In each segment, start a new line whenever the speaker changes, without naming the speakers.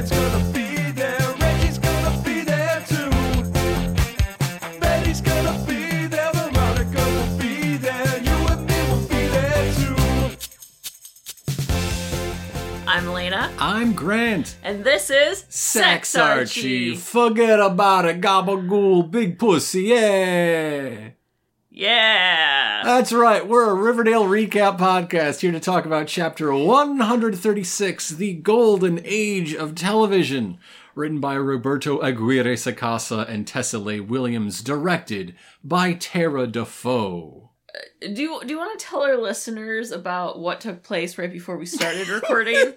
Grant's gonna be there. Reggie's gonna be there too. Betty's gonna be there. Veronica will be there. You and me will be there too.
I'm Lena,
I'm Grant.
and this is
Sex Archie. Forget about it, gabagool, big pussy, yeah.
Yeah.
That's right, we're a Riverdale recap podcast here to talk about chapter 136, The Golden Age of Television. Written by Roberto Aguirre Sacasa and Tessa Leigh Williams, directed by Tara Dafoe.
Uh, do you do you want to tell our listeners about what took place right before we started recording?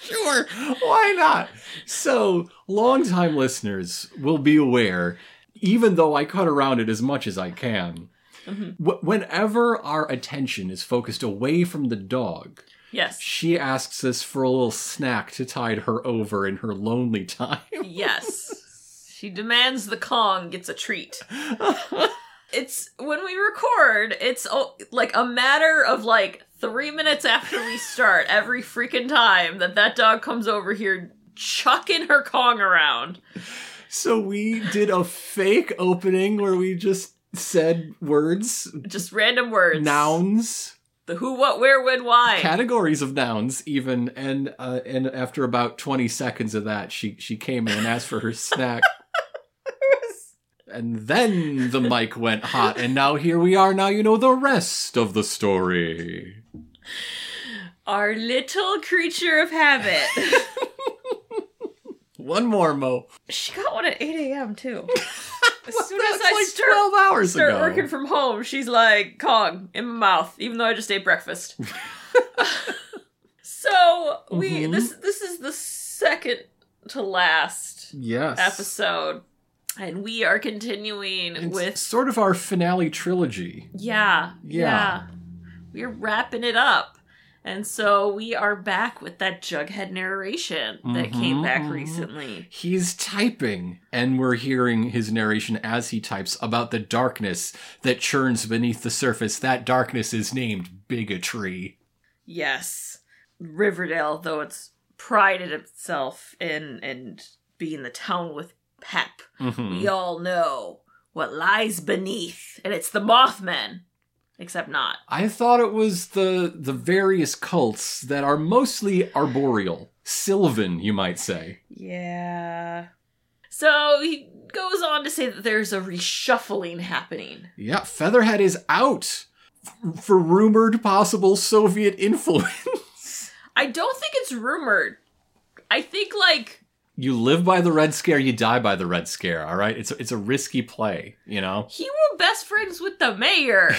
Sure, why not? So, longtime listeners will be aware, even though I cut around it as much as I can, mm-hmm. wh- whenever our attention is focused away from the dog,
yes.
she asks us for a little snack to tide her over in her lonely time.
Yes. She demands the Kong gets a treat. It's when we record, it's oh, like a matter of like 3 minutes after we start every freaking time that that dog comes over here chucking her Kong around.
So, we did a fake opening where we just said words,
Just random words.
nouns.
The who, what, where, when, why.
categories of nouns even and uh, and after about 20 seconds of that she she came in and asked for her snack and then the mic went hot and now here we are now you know the rest of the story
Our little creature of habit.
one more mo
she got one at 8 a.m. too. As soon as I
like
start,
12 hours
start
ago
working from home, she's like, Kong, in my mouth, even though I just ate breakfast. so we
Mhm.
this this is the second to last
yes
episode. And we are continuing
it's
with
sort of our finale trilogy
Yeah,
Yeah.
yeah. We're wrapping it up. And so we are back with that Jughead narration that came
Mhm,
back
mhm.
recently.
He's typing, and we're hearing his narration as he types about the darkness that churns beneath the surface. That darkness is named bigotry.
Yes. Riverdale, though it's prided itself in and being the town with pep,
Mhm.
we all know what lies beneath, and it's the Mothmen. Except not.
I thought it was the the various cults that are mostly arboreal, sylvan, you might say.
Yeah. So he goes on to say that there's a reshuffling happening.
Yeah, Featherhead is out f- for rumored possible Soviet influence.
I don't think it's rumored. I think like
you live by the Red Scare, you die by the Red Scare. All right, it's a, it's a risky play, you know.
he were best friends with the mayor,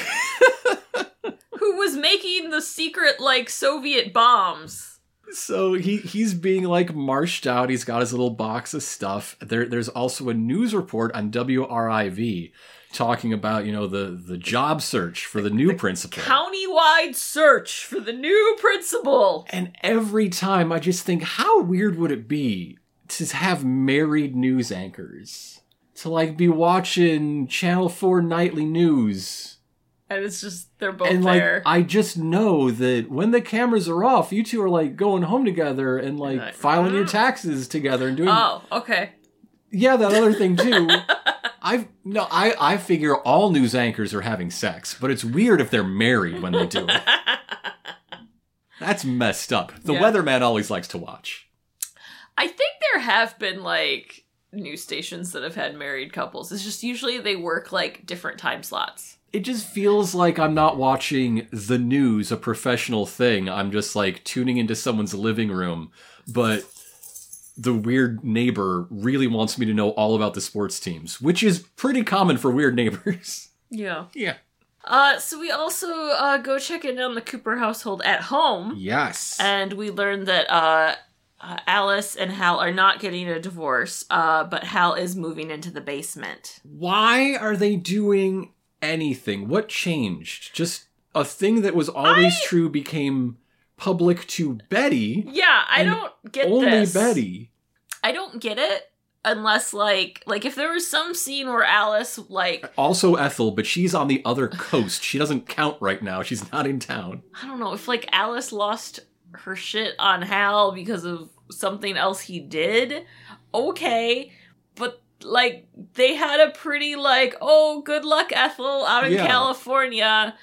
who was making the secret like Soviet bombs.
So he he's being like marched out. He's got his little box of stuff. There there's also a news report on WRIV talking about you know the the job search for the new principal.
Countywide search for the new principal.
And every time I just think, how weird would it be to have married news anchors to like be watching Channel Four nightly news.
And it's just they're both
and like
there.
I just know that when the cameras are off, you two are like going home together and like
Like,
filing your
mm.
taxes together and doing
oh, okay.
Yeah, that other thing too. I no, I I figure all news anchors are having sex, but it's weird if they're married when they do it. That's messed up. The
Yeah.
weatherman always likes to watch.
I think there have been like news stations that have had married couples. It's just usually they work like different time slots.
It just feels like I'm not watching the news, a professional thing. I'm just like tuning into someone's living room, but the weird neighbor really wants me to know all about the sports teams, which is pretty common for weird neighbors.
Yeah.
yeah.
Uh, so we also uh, go check in on the Cooper household at home,
Yes.
and we learn that uh, uh, Alice and Hal are not getting a divorce, uh, but Hal is moving into the basement.
Why are they doing anything? What changed? Just a thing that was always
I-
true became public to Betty.
Yeah, I don't get
Only
this.
Betty.
I don't get it unless like like if there was some scene where Alice like
Also Ethel, but she's on the other coast. She doesn't count right now. She's not in town.
I don't know if like Alice lost her shit on Hal because of something else he did. Okay, but like they had a pretty like, oh, good luck Ethel out in
Yeah.
California.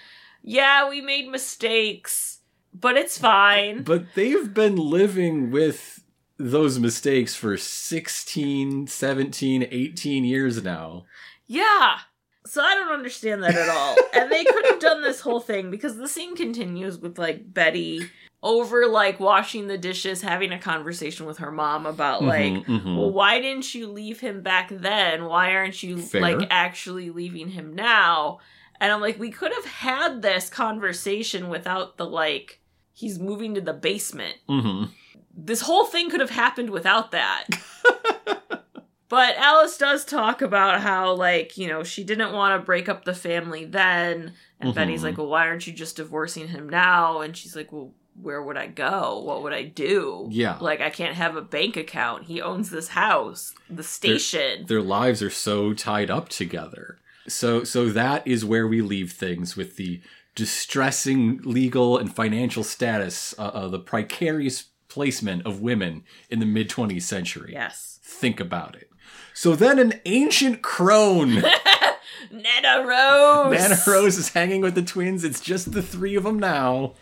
Yeah, we made mistakes, but it's fine.
But they've been living with those mistakes for 16, 17, 18 years now.
Yeah. So I don't understand that at all. and they could have done this whole thing because the scene continues with like Betty over like washing the dishes, having a conversation with her mom about like,
Mhm, mhm.
well, why didn't you leave him back then? Why aren't you
Fair.
like actually leaving him now? And I'm like, we could have had this conversation without the like, he's moving to the basement.
Mhm.
This whole thing could have happened without that. but Alice does talk about how, like, you know, she didn't want to break up the family then. And
Mhm.
Betty's like, well, why aren't you just divorcing him now? And she's like, well, where would I go? What would I do?
Yeah.
Like, I can't have a bank account. He owns this house, the station.
Their lives are so tied up together. So so that is where we leave things with the distressing legal and financial status, uh, uh, the precarious placement of women in the mid 20th century.
yes.
Think about it. So then an ancient crone.
Nana Rose.
Nana Rose is hanging with the twins. It's just the three of them now.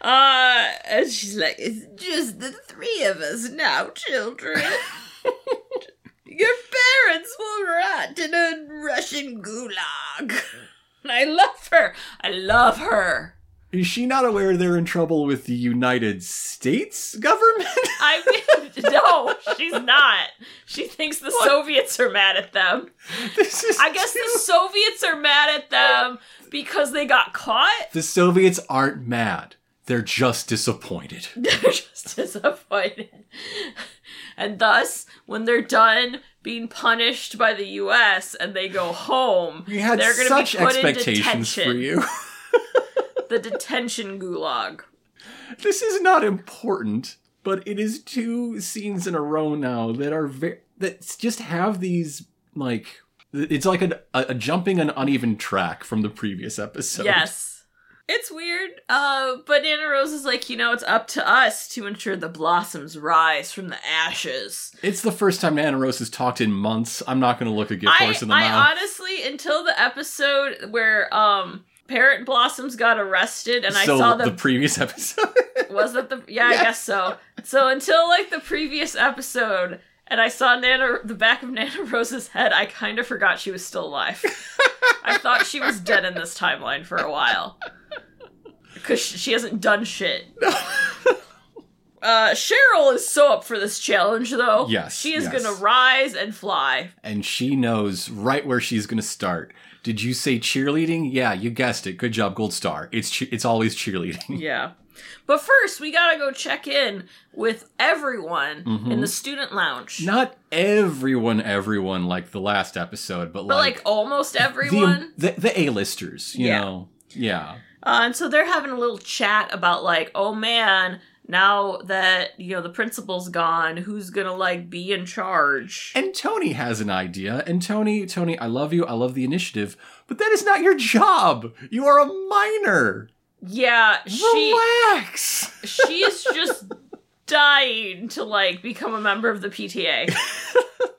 Uh, and she's like, it's just the three of us now, children. Your parents will rot in a Russian gulag. I love her. I love her.
Is she not aware they're in trouble with the United States government?
I mean, no, she's not. She thinks the Soviets are mad at them. I guess the Soviets are mad at them because they got caught.
the Soviets aren't mad. They're just disappointed.
They're just disappointed. And thus, when they're done being punished by the US and they go home,
We had
they're gonna
such
be put in detention.
for you.
The detention gulag.
this is not important, but it is two scenes in a row now that are very that just have these like it's like a, a jumping an uneven track from the previous episode.
Yes. It's weird. Uh, but Nana Rose is like, you know, it's up to us to ensure the blossoms rise from the ashes.
It's the first time Nana Rose has talked in months. I'm not going to look a gift horse in the
I
mouth.
honestly, until the episode where um Parrot Blossoms got arrested and I saw
the
the
previous episode.
Was that the? Yeah, I guess so. So until like the previous episode, and I saw Nana, the back of Nana Rose's head, I kind of forgot she was still alive. I thought she was dead in this timeline for a while because she hasn't done shit. Uh, Cheryl is so up for this challenge, though.
Yes,
she is
yes.
gonna rise and fly.
and she knows right where she's going to start. Did you say cheerleading? Yeah, you guessed it. Good job, gold star. It's che- it's always cheerleading.
Yeah. But first, we gotta go check in with everyone
Mm-hmm.
in the student lounge.
Not everyone, everyone like the last episode, but,
but like,
like,
almost
the,
everyone.
the the A-listers, you
Yeah.
know. Yeah.
Uh, and so they're having a little chat about like, oh man, now that you know the principal's gone, who's gonna like be in charge?
And Tony has an idea. And Tony, Tony, I love you. I love the initiative, but that is not your job. You are a minor.
Yeah, she
Relax.
she is just dying to like become a member of the PTA.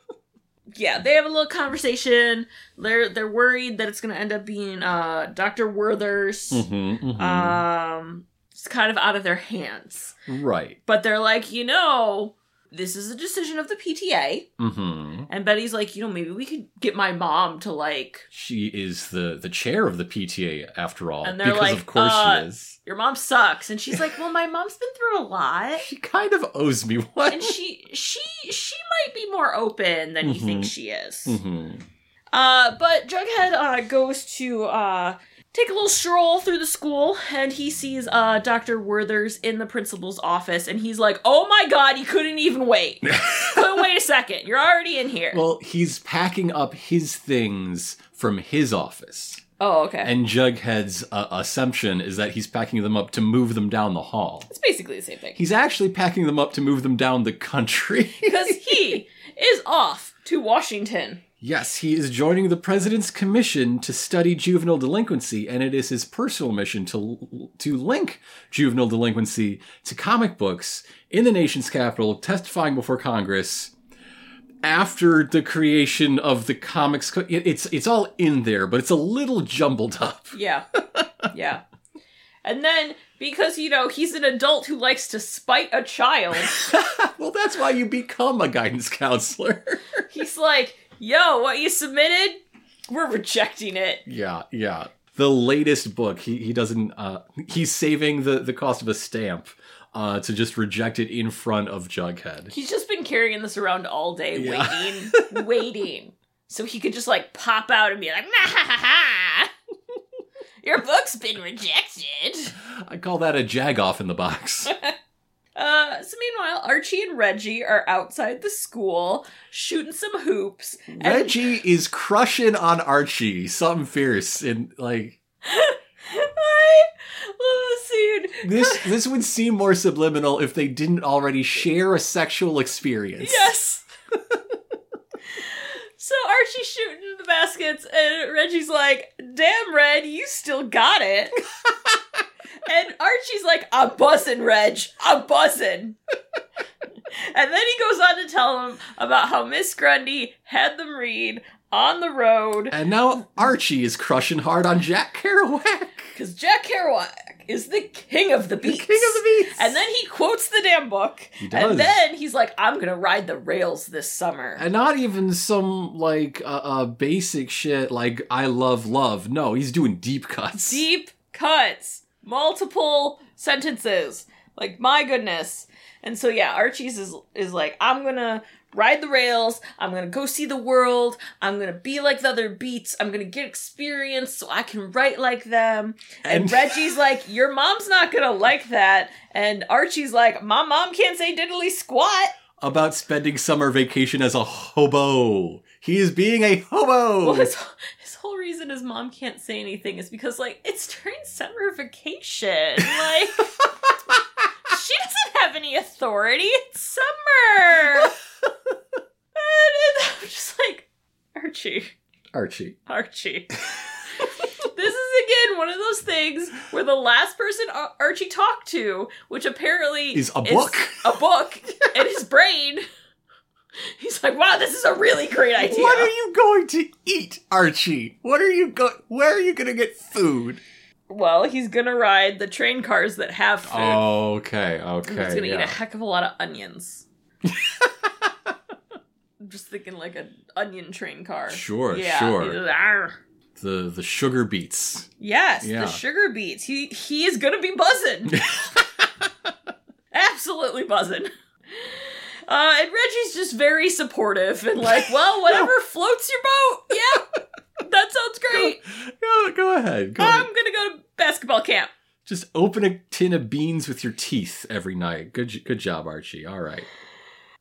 yeah, they have a little conversation. They're they're worried that it's gonna end up being uh Dr. Werther's.
Mhm, mhm.
Um, it's kind of out of their hands.
right.
But they're like, you know, this is a decision of the PTA.
hmm
And Betty's like, you know, maybe we could get my mom to like,
She is the the chair of the PTA after all,
And they're
because
like,
of course
uh,
she is.
your mom sucks. And she's like, well, my mom's been through a lot.
She kind of owes me one.
And she she she might be more open than you think
Mhm.
she is.
Mhm.
Uh, but Jughead uh, goes to uh, take a little stroll through the school, and he sees uh, Dr. Werther's in the principal's office, and he's like, "Oh my god, he couldn't even wait! couldn't wait a second. You're already in here."
Well, he's packing up his things from his office.
oh, okay.
And Jughead's uh, assumption is that he's packing them up to move them down the hall.
it's basically the same thing
He's actually packing them up to move them down the country.
because he is off to Washington.
Yes, he is joining the president's commission to study juvenile delinquency, and it is his personal mission to to link juvenile delinquency to comic books in the nation's capital, testifying before Congress after the creation of the comics. Co- it's it's all in there, but it's a little jumbled up.
Yeah. yeah. And then because you know he's an adult who likes to spite a child,
well, that's why you become a guidance counselor.
he's like, "Yo, what you submitted? We're rejecting it."
Yeah, yeah. The latest book, he he doesn't. Uh, he's saving the the cost of a stamp uh, to just reject it in front of Jughead.
He's just been carrying this around all day,
Yeah.
waiting, waiting, so he could just like pop out and be like, "Nah, ha, ha, ha. "Your book's been rejected."
I call that a jag off in the box.
Uh, so meanwhile, Archie and Reggie are outside the school shooting some hoops. and-
Reggie is crushing on Archie, something fierce, and like
I love the scene.
this. This would seem more subliminal if they didn't already share a sexual experience.
Yes. so Archie's shooting the baskets, and Reggie's like, "Damn, Red, you still got it." And Archie's like, "I'm buzzing, Reg. I'm buzzing." and then he goes on to tell him about how Miss Grundy had them read on the road
And now Archie is crushing hard on Jack Kerouac.
because Jack Kerouac is the king of the beats.
The king of the beats.
And then he quotes the damn book.
He does.
And then he's like, I'm gonna ride the rails this summer.
And not even some like uh, uh basic shit like I love love. No, he's doing deep cuts.
Deep cuts, multiple sentences. Like my goodness. And so yeah, Archie's is is like, I'm gonna ride the rails, I'm gonna go see the world, I'm gonna be like the other beats, I'm gonna get experience so I can write like them. And,
And-
Reggie's like, Your mom's not gonna like that. And Archie's like, My mom can't say diddly squat.
About spending summer vacation as a hobo. He is being a hobo.
Well, his, his whole reason his mom can't say anything is because, like, it's during summer vacation. Like, she doesn't have any authority. It's summer. and I'm just like, Archie,
Archie.
Archie. this is again one of those things where the last person Archie talked to, which apparently
Is a book.
a book in his brain. He's like, wow, this is a really great idea.
What are you going to eat, Archie? What are you go where are you gonna get food?
Well, he's gonna ride the train cars that have food.
Okay,
and
okay.
he's gonna eat a heck of a lot of onions. I'm just thinking like an onion train car.
Sure,
yeah,
sure. the the sugar beets.
Yes,
Yeah.
the sugar beets. He he is gonna be buzzing. Absolutely buzzing. Uh, and Reggie's just very supportive and like, well, whatever floats your boat. Yeah, that sounds great.
Go, go ahead. Go
I'm
ahead.
gonna go to basketball camp.
Just open a tin of beans with your teeth every night. Good good job, Archie. All right.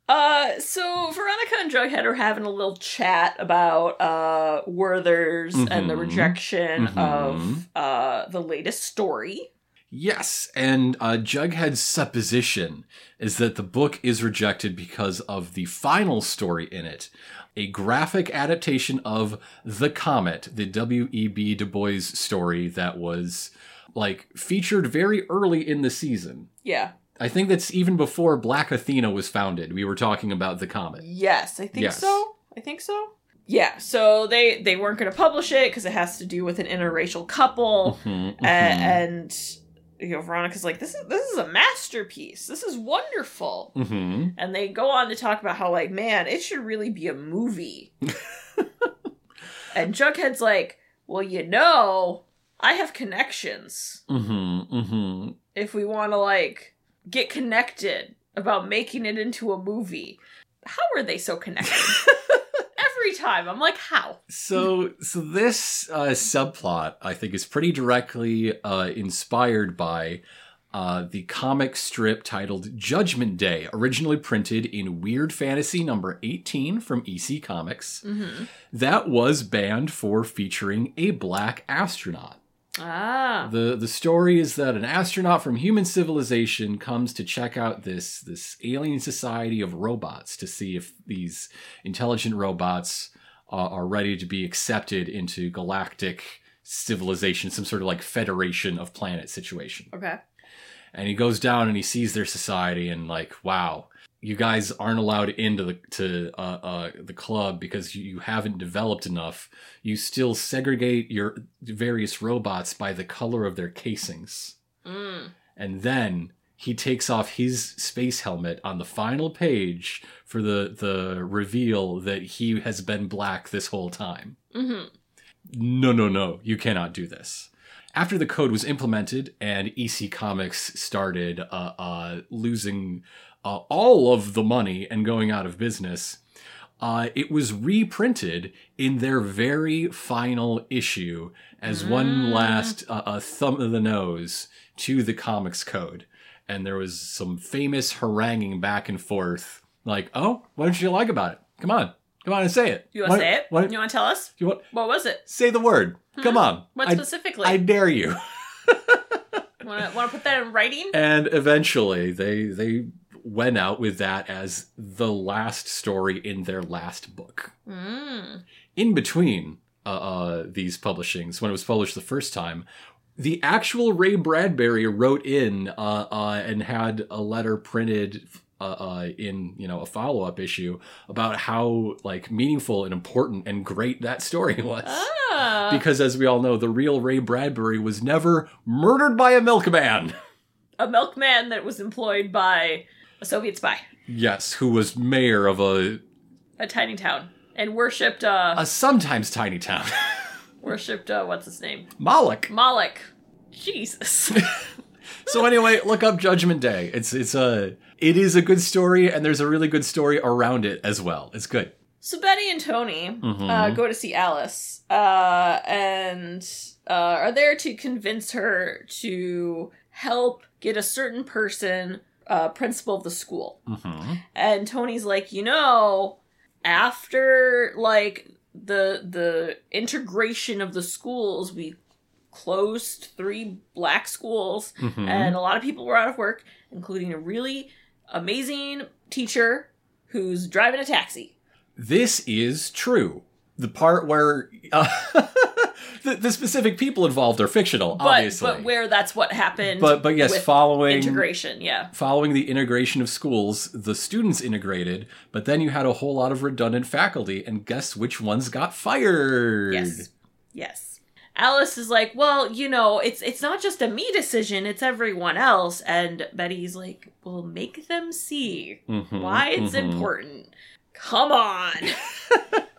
Uh, so Veronica and Jughead are having a little chat about uh Werther's and the
Mhm.
rejection
Mhm.
of uh the latest story.
Yes, and uh, Jughead's supposition is that the book is rejected because of the final story in it, a graphic adaptation of The Comet, the W.E.B. Du Bois story that was like featured very early in the season.
Yeah.
I think that's even before Black Athena was founded. We were talking about The Comet.
Yes, I think
Yes.
so. I think so. Yeah, so they they weren't going to publish it because it has to do with an interracial couple,
Mhm,
A-
mhm.
and you know Veronica's like, this is this is a masterpiece. This is wonderful.
Mhm.
And they go on to talk about how like, man, it should really be a movie. and Jughead's like, well, you know, I have connections.
Mhm, mhm.
If we want to like get connected about making it into a movie, how are they so connected? Every time, I'm like, how?
So, so this uh, subplot, I think, is pretty directly uh, inspired by uh, the comic strip titled Judgment Day, originally printed in Weird Fantasy number 18 from EC Comics.
Mm-hmm.
That was banned for featuring a black astronaut.
Ah,
The the story is that an astronaut from human civilization comes to check out this this alien society of robots to see if these intelligent robots uh, are ready to be accepted into galactic civilization, some sort of like federation of planet situation.
Okay.
And he goes down and he sees their society and like, wow, you guys aren't allowed into the to uh, uh, the club because you, haven't developed enough. You still segregate your various robots by the color of their casings.
Mm.
And then he takes off his space helmet on the final page for the the reveal that he has been black this whole time.
hmm
No, no, no, you cannot do this. After the code was implemented and EC Comics started uh, uh, losing uh, all of the money and going out of business, uh, it was reprinted in their very final issue as one last uh, thumb of the nose to the comics code. And there was some famous haranguing back and forth, like, "Oh, what did you like about it? Come on, come on and say it.
You want to say it?
What,
You want to tell us?
you want
What was it?
say the word? Come on.
What specifically?
I dare you.
Want to want to put that in writing?
And eventually, they they went out with that as the last story in their last book.
Mm.
In between uh, uh, these publishings, when it was published the first time, the actual Ray Bradbury wrote in uh, uh, and had a letter printed. Uh, uh, in you know a follow up issue about how like meaningful and important and great that story was
Ah.
because as we all know the real Ray Bradbury was never murdered by a milkman
a milkman that was employed by a Soviet spy,
Yes, who was mayor of a
a tiny town, and worshipped uh
a sometimes tiny town.
worshipped uh what's his name?
Moloch.
Moloch. Jesus.
So anyway, look up Judgment Day. It's it's a it is a good story, and there's a really good story around it as well. It's good.
so Betty and Tony uh,
Mhm.
go to see Alice, uh, and uh, are there to convince her to help get a certain person uh, principal of the school.
hmm
and Tony's like, you know, after like the the integration of the schools, we closed three black schools,
hmm
and a lot of people were out of work, including a really amazing teacher who's driving a taxi.
This is true. The part where uh, the, the specific people involved are fictional,
But
obviously.
but where that's what happened.
but but yes, following
integration, yeah.
following the integration of schools, the students integrated, but then you had a whole lot of redundant faculty, and guess which ones got fired?
Yes. Yes. Alice is like, well, you know, it's it's not just a me decision, it's everyone else. And Betty's like, well, make them see
Mhm,
why it's
mhm.
important. Come on.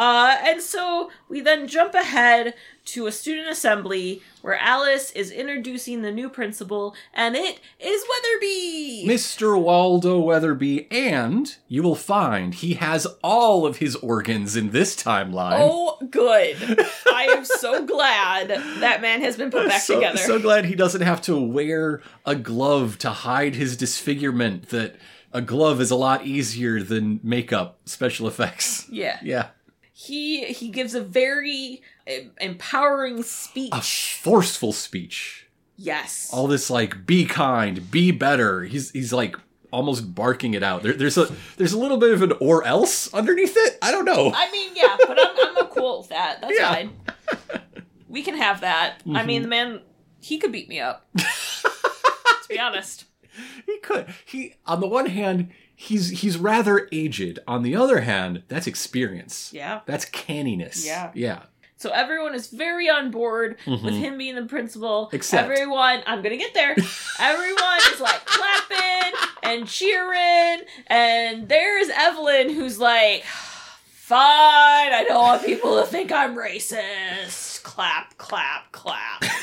uh, and so we then jump ahead to a student assembly where Alice is introducing the new principal, and it is Weatherby.
Mr. Waldo Weatherby, and you will find he has all of his organs in this timeline.
Oh, good. I am so glad that man has been put back
so,
together.
so glad he doesn't have to wear a glove to hide his disfigurement. That a glove is a lot easier than makeup special effects.
yeah.
Yeah,
He he gives a very empowering speech.
a forceful speech.
yes.
All this like, be kind, be better. He's he's like almost barking it out. There, there's a there's a little bit of an or else underneath it. I don't know.
I mean, yeah, but I'm I'm cool with that. That's
Yeah.
fine. We can have that. I mm-hmm. mean, the man he could beat me up. to be honest.
He could. He on the one hand, he's he's rather aged. On the other hand, that's experience.
Yeah.
That's canniness.
Yeah.
Yeah.
So everyone is very on board with him being the principal.
Mm-hmm. Except-
everyone, I'm gonna get there. everyone is like clapping and cheering, and there's Evelyn who's like, "Fine, I don't want people to think I'm racist." Clap, clap, clap.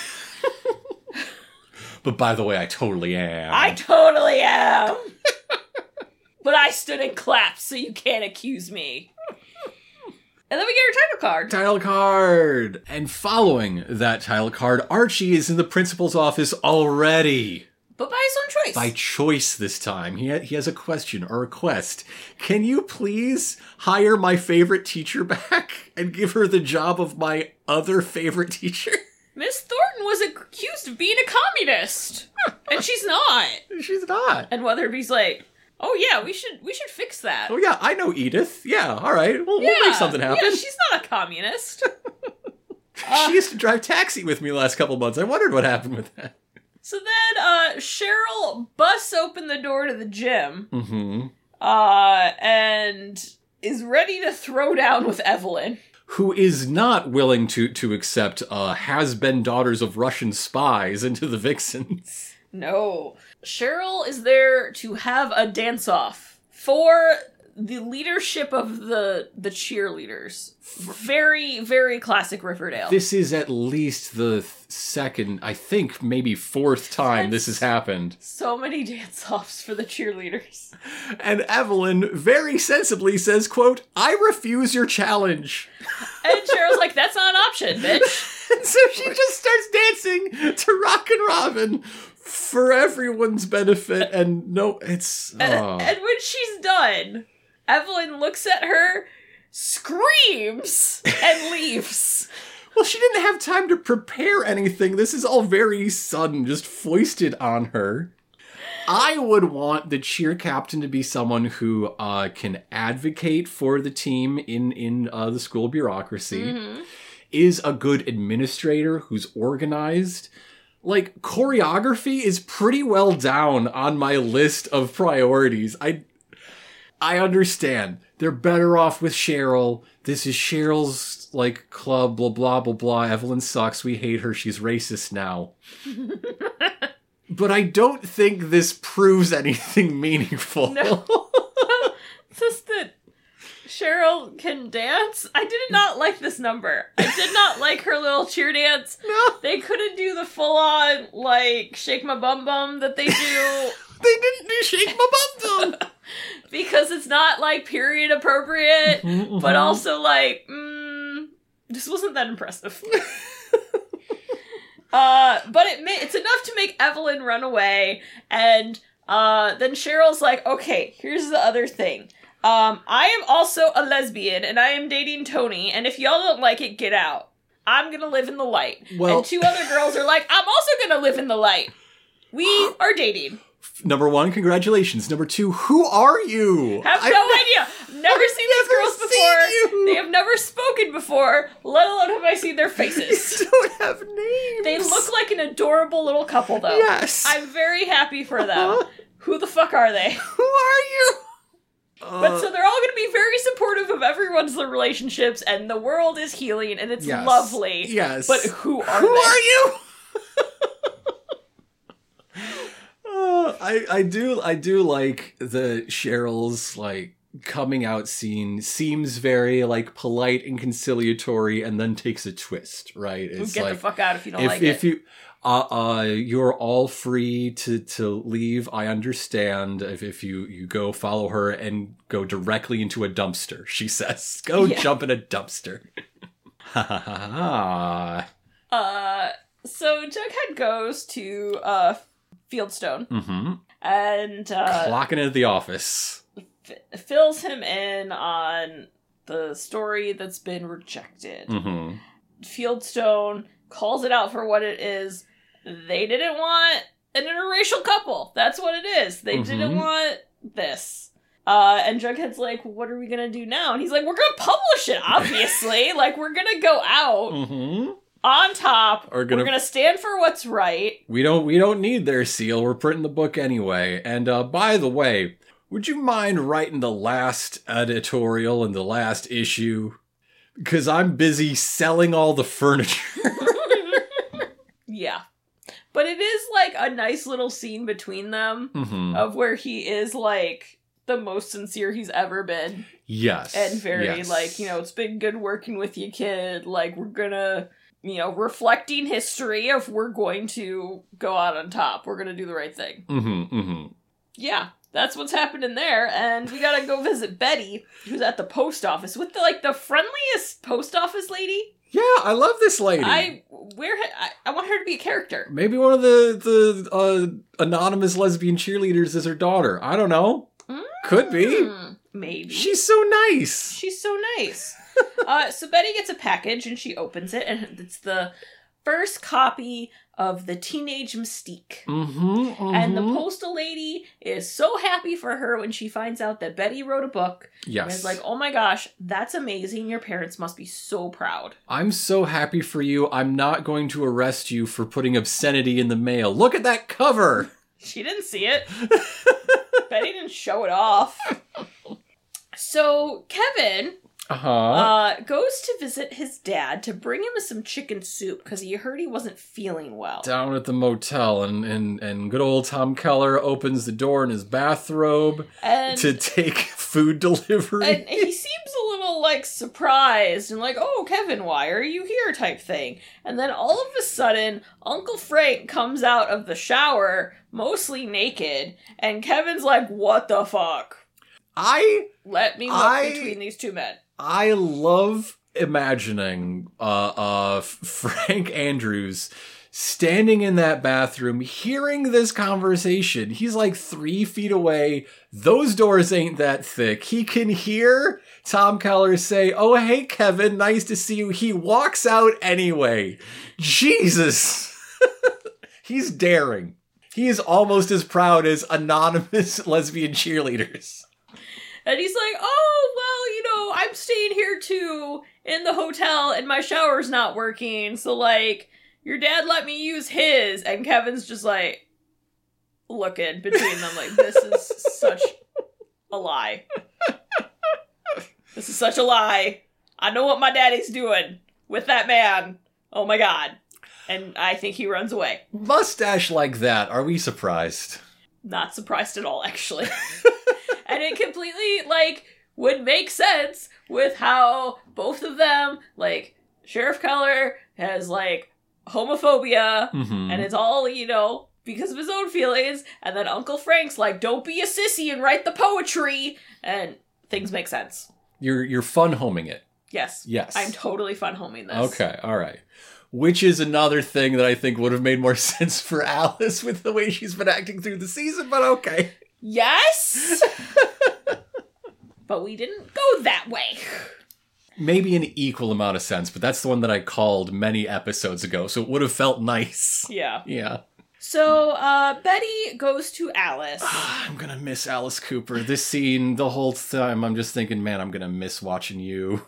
But by the way, I totally am.
I totally am. But I stood and clapped, so you can't accuse me. And then we get her title card.
title card. And following that title card, Archie is in the principal's office already.
But by his own choice.
By choice this time. He, ha- he has a question, or a request. Can you please hire my favorite teacher back and give her the job of my other favorite teacher?
Miss Thornton was accused of being a communist, and she's not.
She's not.
And Weatherby's like, Oh yeah, we should we should fix that.
Oh yeah, I know Edith. Yeah, all right, we'll, we'll make something happen.
Yeah, she's not a communist. Uh,
she used to drive taxi with me the last couple months. I wondered what happened with that.
so then uh Cheryl busts open the door to the gym
Mm-hmm.
uh and is ready to throw down with Evelyn.
Who is not willing to to accept uh, has been daughters of Russian spies into the Vixens?
No. Cheryl is there to have a dance off for the leadership of the the cheerleaders. Very very classic Riverdale.
This is at least the th- second, I think, maybe fourth time this has happened.
so many dance offs for the cheerleaders.
And Evelyn very sensibly says, "quote I refuse your challenge."
And Cheryl's like, that's not an option, bitch.
And so she just starts dancing to Rockin' Robin for everyone's benefit. And no, it's
And,
oh.
and when she's done, Evelyn looks at her, screams, and leaves.
well, she didn't have time to prepare anything. This is all very sudden, just foisted on her. I would want the cheer captain to be someone who uh, can advocate for the team in in uh, the school bureaucracy.
Mm-hmm.
Is a good administrator who's organized. Like choreography is pretty well down on my list of priorities. I I understand. They're better off with Cheryl. This is Cheryl's like club, blah blah blah blah. Evelyn sucks. We hate her. She's racist now. but I don't think this proves anything meaningful.
No. Just that Cheryl can dance. I did not like this number. I did not like her little cheer dance.
No,
They couldn't do the full on, like, shake my bum bum that they do
they didn't do shake my bum bum.
because it's not, like, period appropriate,
Mm-hmm.
but also, like, mm, this wasn't that impressive. uh, but it ma- it's enough to make Evelyn run away, and uh, then Cheryl's like, okay, here's the other thing. Um, I am also a lesbian, and I am dating Tony, and if y'all don't like it, get out. I'm gonna live in the light.
Well-
and two other girls are like, I'm also gonna live in the light. We are dating.
Number one, congratulations. Number two, who are you?
Have
I-
no idea. Never
I've
seen these girls
seen
before.
you.
They have never spoken before, let alone have I seen their faces.
don't have names.
they look like an adorable little couple, though.
Yes.
I'm very happy for them.
Uh-huh.
Who the fuck are they?
Who are you?
But
Uh,
so they're all going to be very supportive of everyone's relationships, and the world is healing, and it's
Yes.
lovely.
Yes.
But who are
Who
they?
are you? Uh, I I do I do like the Cheryl's like coming out scene seems very like polite and conciliatory and then takes a twist, right? It's
Get
like
the fuck out if you don't
if
like
if
it.
you uh, uh you're all free to to leave i understand if, if you you go follow her and go directly into a dumpster she says go
Yeah.
jump in a dumpster ha ha ha ha
Uh, so Jughead goes to uh Fieldstone
mm-hmm
and uh,
clocking into the office
f- fills him in on the story that's been rejected.
mm-hmm
Fieldstone calls it out for what it is. They didn't want an interracial couple. That's what it is. They didn't
Mhm.
want this. Uh, and Jughead's like, "What are we gonna do now?" And he's like, "We're gonna publish it, obviously. like, we're gonna go out
mm-hmm
on top.
Are gonna-
We're gonna stand for what's right."
we don't we don't need their seal we're printing the book anyway and uh by the way would you mind writing the last editorial and the last issue because i'm busy selling all the furniture
yeah, but it is like a nice little scene between them
hmm
of where he is like the most sincere he's ever been.
yes.
And very
yes.
like you know it's been good working with you kid. Like we're gonna you know reflecting history if we're going to go out on top. We're gonna do the right thing.
Mm-hmm mm-hmm.
Yeah that's what's happening there. And we gotta go visit betty who's at the post office. With the like the friendliest post office lady
yeah i love this lady.
I where I, I want her to be a character.
Maybe one of the the uh anonymous lesbian cheerleaders is her daughter. I don't know. Could be.
Hmm, maybe.
She's so nice.
She's so nice. uh, so Betty gets a package and she opens it, and it's the first copy of the teenage mystique.
Mm-hmm,
And the postal lady is so happy for her when she finds out that Betty wrote a book. And
yes.
is like, oh my gosh, that's amazing. Your parents must be so proud.
I'm so happy for you. I'm not going to arrest you for putting obscenity in the mail. Look at that cover.
She didn't see it. Betty didn't show it off. So Kevin
Uh-huh.
uh, goes to visit his dad to bring him some chicken soup because he heard he wasn't feeling well.
Down at the motel, and, and, and good old Tom Keller opens the door in his bathrobe
And,
to take food delivery.
and he seems a little like surprised and like, oh, Kevin, why are you here? type thing. And then all of a sudden, Uncle Frank comes out of the shower, mostly naked, and Kevin's like, what the fuck?
I
Let me look
I-
between these two men.
I love imagining uh, uh, Frank Andrews standing in that bathroom, hearing this conversation. He's like three feet away. Those doors ain't that thick. He can hear Tom Keller say, Oh, hey, Kevin, nice to see you. He walks out anyway. Jesus. He's daring. He is almost as proud as anonymous lesbian cheerleaders.
And he's like, oh, well, you know, I'm staying here too in the hotel and my shower's not working. So, like, your dad let me use his. And Kevin's just like looking between them, like, this is such a lie. This is such a lie. I know what my daddy's doing with that man. Oh my god. And I think he runs away.
Mustache like that, are we surprised?
not surprised at all actually and it completely like would make sense with how both of them like sheriff keller has like homophobia
Mm-hmm.
and it's all you know because of his own feelings and then uncle frank's like don't be a sissy and write the poetry and things make sense
You're you're fun homing it.
yes
Yes.
i'm totally fun homing this
Okay, all right. Which is another thing that I think would have made more sense for Alice with the way she's been acting through the season, but okay.
Yes but we didn't go that way
Maybe an equal amount of sense, but that's the one that I called many episodes ago, so it would have felt nice.
yeah
Yeah.
So uh, Betty goes to Alice.
I'm gonna miss Alice Cooper. This scene, the whole time, I'm just thinking, man, I'm gonna miss watching you.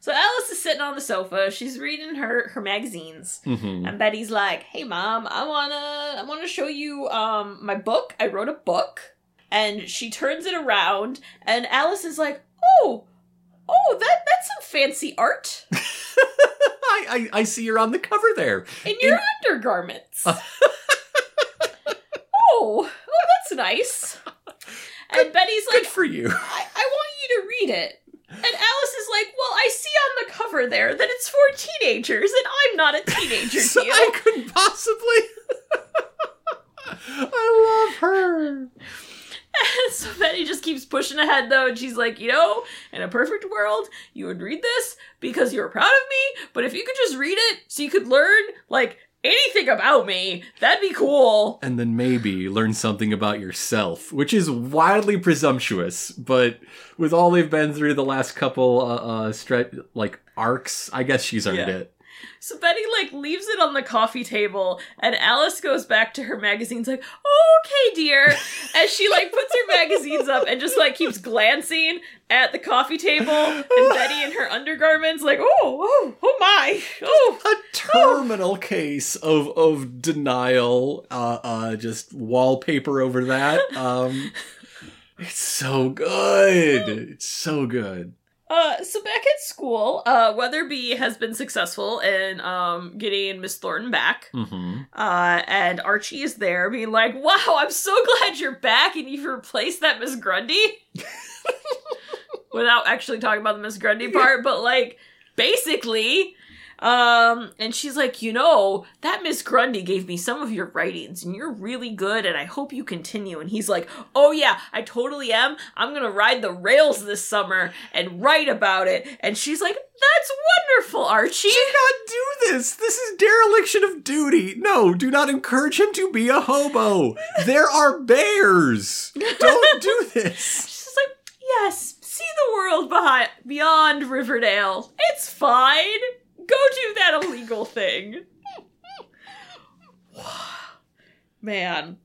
So Alice is sitting on the sofa. She's reading her her magazines,
Mm-hmm.
and Betty's like, "Hey, mom, I wanna I wanna show you um my book. I wrote a book." And she turns it around, and Alice is like, "Oh, oh, that that's some fancy art
I, I I see you're on the cover there.
in your undergarments." oh, oh, that's nice. And Betty's like, Good
for you.
I, I want you to read it. And Alice is like, Well, I see on the cover there that it's for teenagers, and I'm not a teenager
So
to you.
I couldn't possibly. I love her.
so Betty just keeps pushing ahead, though, and she's like, You know, in a perfect world, you would read this because you're proud of me, but if you could just read it so you could learn, like, anything about me, that'd be cool.
And then maybe learn something about yourself, which is wildly presumptuous. But with all they've been through the last couple, uh, uh stre- like arcs, I guess she's earned
Yeah.
it.
So Betty like leaves it on the coffee table, and Alice goes back to her magazines like, oh, "Okay, dear," as she like puts her magazines up and just like keeps glancing at the coffee table, and Betty in her undergarments like, "Oh, oh, oh my, oh."
A terminal case of of denial. Uh, uh, just wallpaper over that. Um, it's so good. It's so good.
Uh, so back at school, uh, Weatherby has been successful in um getting Miss Thornton back.
Mm-hmm.
Uh, and Archie is there being like, wow, I'm so glad you're back and you've replaced that Miss Grundy. Without actually talking about the Miss Grundy part, but like, basically, um, and she's like, you know, that Miss Grundy gave me some of your writings and you're really good and I hope you continue. And he's like, oh yeah, I totally am. I'm gonna ride the rails this summer and write about it. And she's like, that's wonderful, Archie.
Do not do this. This is dereliction of duty. No, do not encourage him to be a hobo. There are bears. Don't do this.
She's like, yes, see the world behind beyond Riverdale. It's fine. Go do that illegal thing. Man.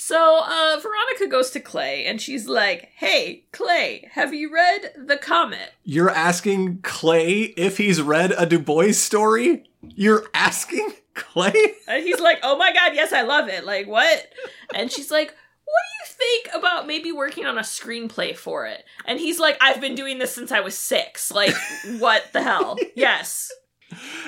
So, uh, Veronica goes to Clay and she's like, Hey, Clay, have you read The Comet?
You're asking Clay if he's read a Du Bois story? You're asking Clay?
And he's like, Oh my god, yes, I love it. Like, what? And she's like, What do you think about maybe working on a screenplay for it? And he's like, I've been doing this since I was six. Like, what the hell? Yes.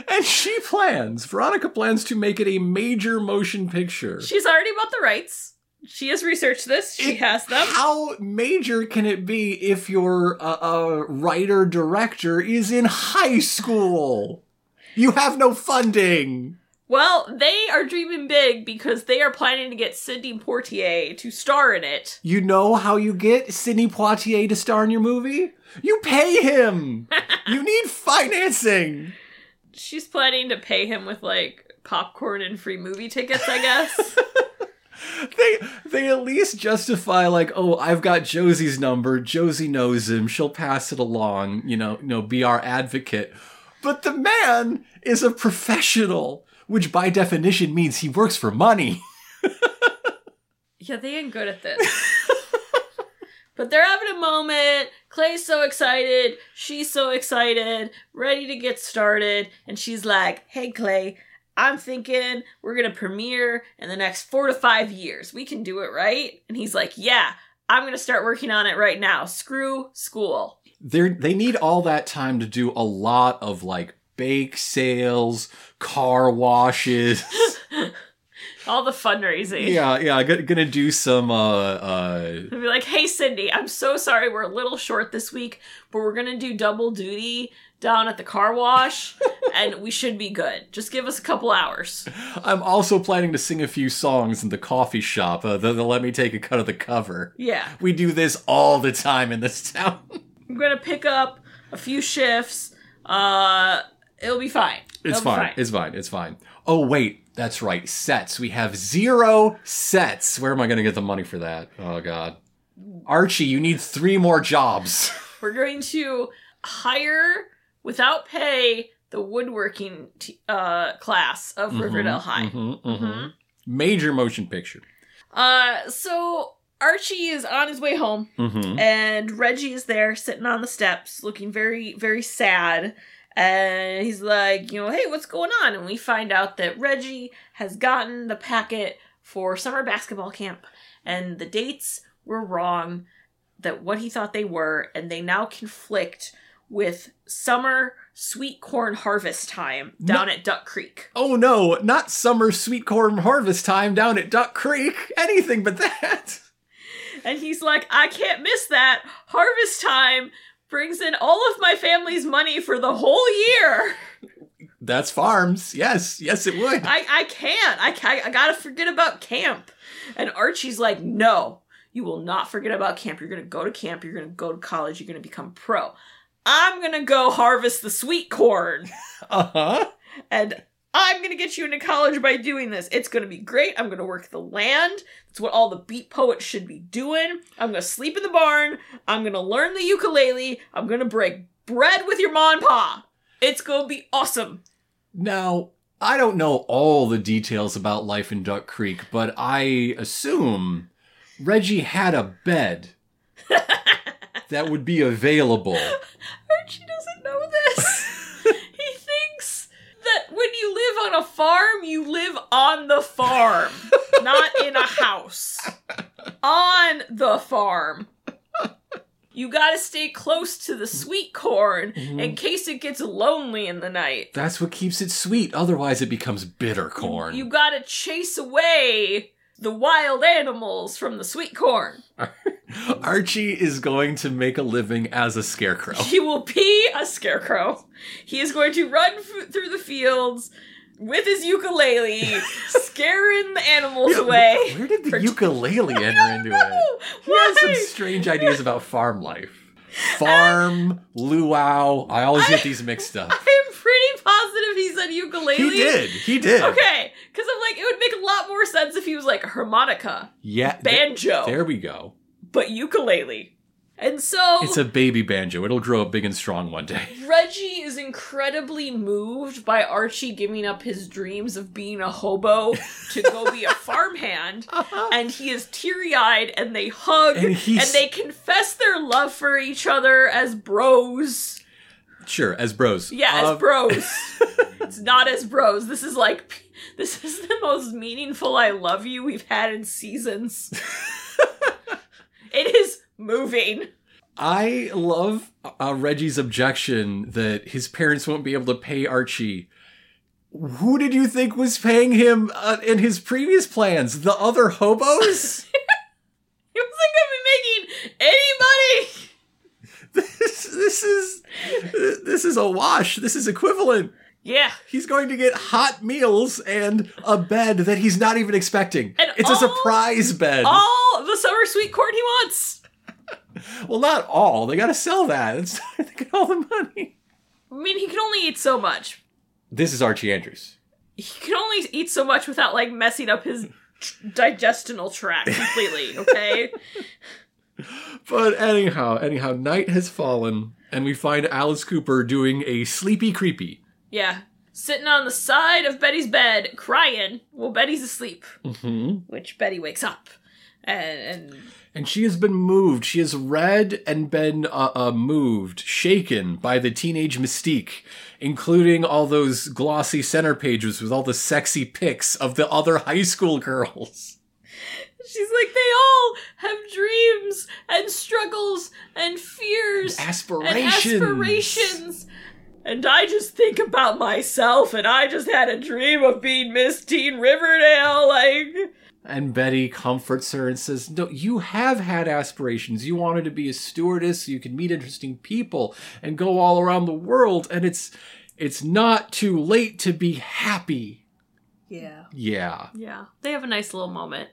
And she plans. Veronica plans to make it a major motion picture.
She's already bought the rights. She has researched this. She
It-
has them.
How major can it be if your uh, uh, writer director is in high school? You have no funding.
Well, they are dreaming big because they are planning to get Sidney Poitier to star in it.
You know how you get Sidney Poitier to star in your movie? You pay him. you need financing.
She's planning to pay him with like popcorn and free movie tickets, I guess.
They they at least justify like, oh, I've got Josie's number. Josie knows him. She'll pass it along. You know, you know, be our advocate. But the man is a professional, which by definition means he works for money.
yeah, they ain't good at this. but they're having a moment. Clay's so excited. She's so excited, ready to get started. And she's like, hey, Clay, I'm thinking we're going to premiere in the next four to five years. We can do it, right? And he's like, yeah, I'm going to start working on it right now. Screw school.
They they need all that time to do a lot of like bake sales, car washes.
All the fundraising.
yeah, yeah. Gonna, gonna do some uh uh
I'd be like, hey, Cindy, I'm so sorry we're a little short this week, but we're going to do double duty down at the car wash, and we should be good. Just give us a couple hours.
I'm also planning to sing a few songs in the coffee shop. Uh, they'll, they'll let me take a cut of the cover.
Yeah.
We do this all the time in this town.
I'm going to pick up a few shifts. Uh, it'll be fine.
It's
be
fine. It's fine. It's fine. Oh wait, that's right. Sets. We have zero sets. Where am I going to get the money for that? Oh god. Archie, you need three more jobs.
We're going to hire, without pay, the woodworking t- uh, class of Riverdale High.
Mhm, mhm. Major motion picture.
Uh, so Archie is on his way home.
hmm
and Reggie is there sitting on the steps looking very very sad and he's like you know hey what's going on and we find out that Reggie has gotten the packet for summer basketball camp and the dates were wrong that what he thought they were and they now conflict with summer sweet corn harvest time down at Duck Creek
Oh no, not summer sweet corn harvest time down at Duck Creek. Anything but that.
And he's like, I can't miss that. Harvest time brings in all of my family's money for the whole year.
That's farms. Yes, yes, it would.
I, I can't. I, ca- I gotta forget about camp. And Archie's like, no, you will not forget about camp. You're gonna go to camp. You're gonna go to college. You're gonna become pro. I'm gonna go harvest the sweet corn.
Uh huh.
and I'm gonna get you into college by doing this. It's gonna be great. I'm gonna work the land. That's what all the beat poets should be doing. I'm gonna sleep in the barn. I'm gonna learn the ukulele. I'm gonna break bread with your ma and pa. It's gonna be awesome.
Now, I don't know all the details about life in Duck Creek, but I assume Reggie had a bed that would be available.
Archie doesn't know this. he thinks that when you live on a farm, you live on the farm, not in a house. On the farm. You gotta stay close to the sweet corn mm-hmm. in case it gets lonely in the night.
That's what keeps it sweet, otherwise, it becomes bitter corn.
You gotta chase away the wild animals from the sweet corn.
Archie is going to make a living as a scarecrow.
He will be a scarecrow. He is going to run f- through the fields with his ukulele, scaring the animals away.
Where did the ukulele enter into it? He
Why?
has some strange ideas about farm life. Farm, luau. I always get these mixed up.
I'm pretty positive he said ukulele.
He did. He did.
Okay, because I'm like, it would make a lot more sense if he was like harmonica,
Yeah. th-
banjo,
there we go.
But ukulele. And so
It's a baby banjo. It'll grow up big and strong one day.
Reggie is incredibly moved by Archie giving up his dreams of being a hobo to go be a farmhand, and he is teary eyed, and they hug,
And
and, they confess their love for each other as bros.
Sure, as bros.
Yeah, as
Uh,
bros. it's not as bros. This is like, this is the most meaningful I love you we've had in seasons. It is moving.
I love uh, Reggie's objection that his parents won't be able to pay Archie. Who did you think was paying him uh, in his previous plans? The other hobos?
He wasn't gonna be making any money.
this, this is this is a wash. This is equivalent.
Yeah.
He's going to get hot meals and a bed that he's not even expecting.
And
it's a surprise bed.
All the summer sweet corn he wants.
well, not all. They got to sell that. It's they get all the money.
I mean, he can only eat so much.
This is Archie Andrews.
He can only eat so much without like messing up his digestional tract completely. Okay.
But anyhow, anyhow, night has fallen, and we find Alice Cooper doing a sleepy creepy.
Yeah. Sitting on the side of Betty's bed, crying while Betty's asleep.
Mm-hmm.
Which Betty wakes up, and, and
And she has been moved. She has read and been uh, uh, moved, shaken by the teenage mystique, including all those glossy center pages with all the sexy pics of the other high school girls.
she's like, they all have dreams and struggles and fears
Aspirations.
and aspirations. And I just think about myself, and I just had a dream of being Miss Teen Riverdale. Like,
And Betty comforts her and says, No, you have had aspirations. You wanted to be a stewardess so you could meet interesting people and go all around the world, and it's it's not too late to be happy.
yeah,
Yeah.
yeah, they have a nice little moment.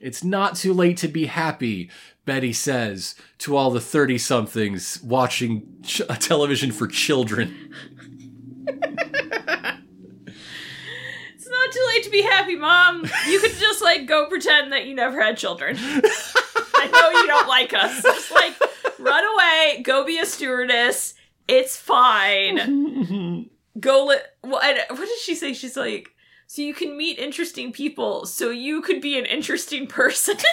It's not too late to be happy, Betty says to all the 30 somethings watching ch- television for children.
It's not too late to be happy, Mom. You could just like go pretend that you never had children. I know you don't like us. Just like run away, go be a stewardess. It's fine. Go li- what, what did she say? She's like, so you can meet interesting people, so you could be an interesting person. and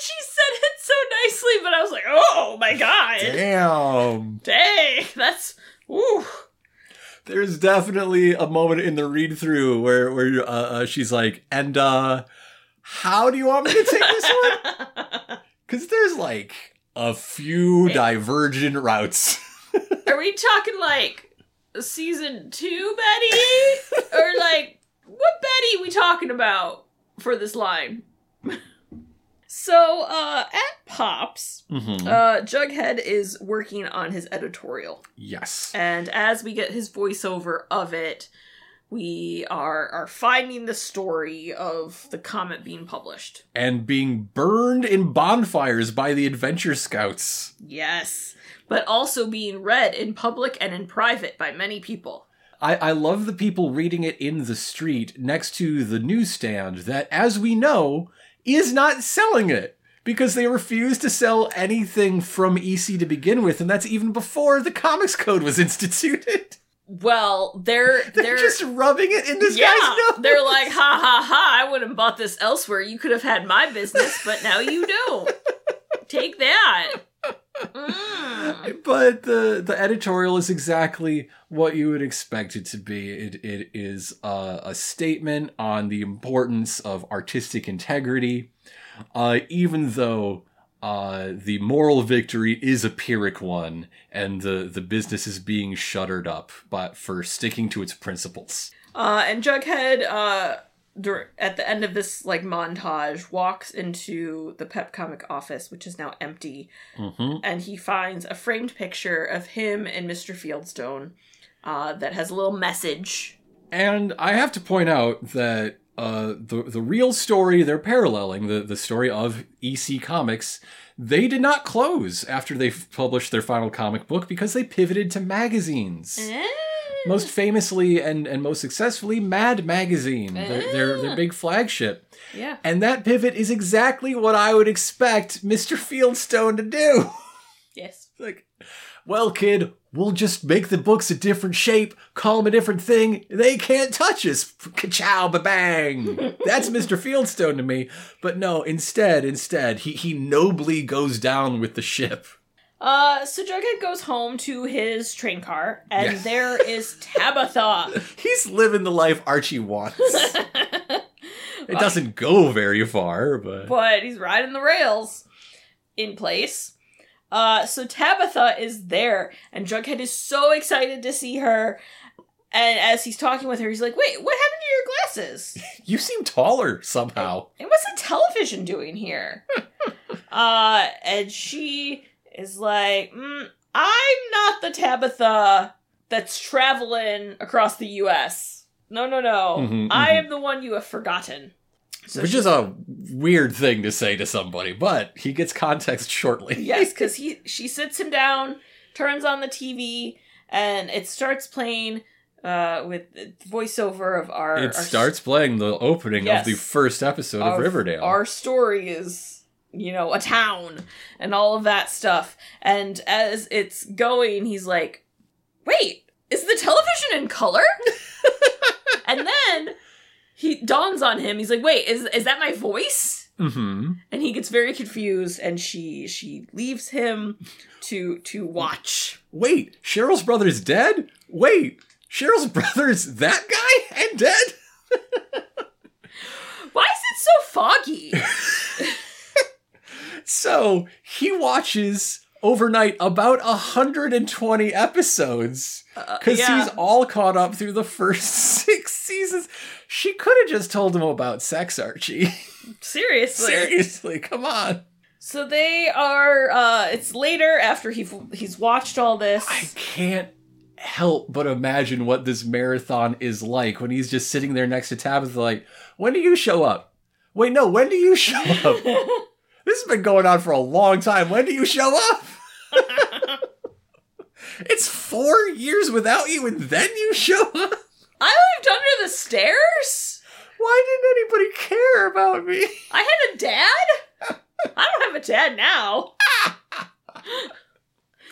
she said it so nicely, but I was like, oh my god.
Damn.
Dang, that's ooh.
There's definitely a moment in the read through where where uh, uh, she's like, "And uh how do you want me to take this one?" Cuz there's like a few divergent routes.
Are we talking like season two Betty? or like what Betty we talking about for this line? so uh at Pops,
Mhm.
uh Jughead is working on his editorial.
yes.
And as we get his voiceover of it, we are are finding the story of the comet being published.
And being burned in bonfires by the adventure scouts.
Yes. But also being read in public and in private by many people.
I, I love the people reading it in the street next to the newsstand that, as we know, is not selling it because they refuse to sell anything from EC to begin with, and that's even before the Comics Code was instituted.
Well, they're
They're,
they're,
just rubbing it in this
yeah,
guy's nose.
they're like, ha ha ha! I would have bought this elsewhere. You could have had my business, but now you don't. Take that.
But the the editorial is exactly what you would expect it to be. It it is a, a statement on the importance of artistic integrity, uh, even though uh, the moral victory is a pyrrhic one, and the the business is being shuttered up, but for sticking to its principles.
Uh, and Jughead, uh, at the end of this like montage, walks into the Pep Comic office, which is now empty,
hmm
and he finds a framed picture of him and Mr. Fieldstone uh, that has a little message.
And I have to point out that uh, the the real story they're paralleling, the, the story of EC Comics, they did not close after they published their final comic book because they pivoted to magazines. Most famously and, and most successfully, Mad Magazine, their, their, their big flagship.
Yeah.
And that pivot is exactly what I would expect Mr. Fieldstone to do.
Yes.
like, well, kid, we'll just make the books a different shape, call them a different thing. They can't touch us. Ka-chow, ba-bang. That's Mr. Fieldstone to me. But no, instead, instead, he, he nobly goes down with the ship.
Uh, so Jughead goes home to his train car, and there is Tabitha.
He's living the life Archie wants. it doesn't go very far, but
but he's riding the rails in place. Uh, so Tabitha is there, and Jughead is so excited to see her. And as he's talking with her, he's like, "Wait, what happened to your glasses?
you seem taller somehow.
And what's the television doing here?" uh, and she is like, mm, "I'm not the Tabitha that's traveling across the U.S. No, no, no.
Mhm,
I
mhm.
am the one you have forgotten." So
Which is a weird thing to say to somebody, but he gets context shortly.
Yes, because he she sits him down, turns on the TV, and it starts playing uh, with the voiceover of our.
It
our,
starts playing the opening
Yes.
of the first episode of
our-
Riverdale.
Our story is, you know, a town and all of that stuff. And as it's going, he's like, "Wait, is the television in color?" and then he dawns on him. He's like, "Wait, is is that my voice?"
hmm
and he gets very confused and she she leaves him to to watch
Wait, Cheryl's brother's dead? Wait, Cheryl's brother's that guy and dead?
why is it so foggy
So he watches overnight about 120 episodes because
Uh, yeah.
he's all caught up through the first six seasons. She could have just told him about sex, Archie.
seriously
Seriously, come on.
so they are uh it's later after he he's watched all this
I can't help but imagine what this marathon is like when he's just sitting there next to Tabitha, like, when do you show up? Wait, no, when do you show up? this has been going on for a long time. When do you show up? it's four years without you, and then you show up?
i lived under the stairs
Why didn't anybody care about me?
i had a dad i don't have a dad now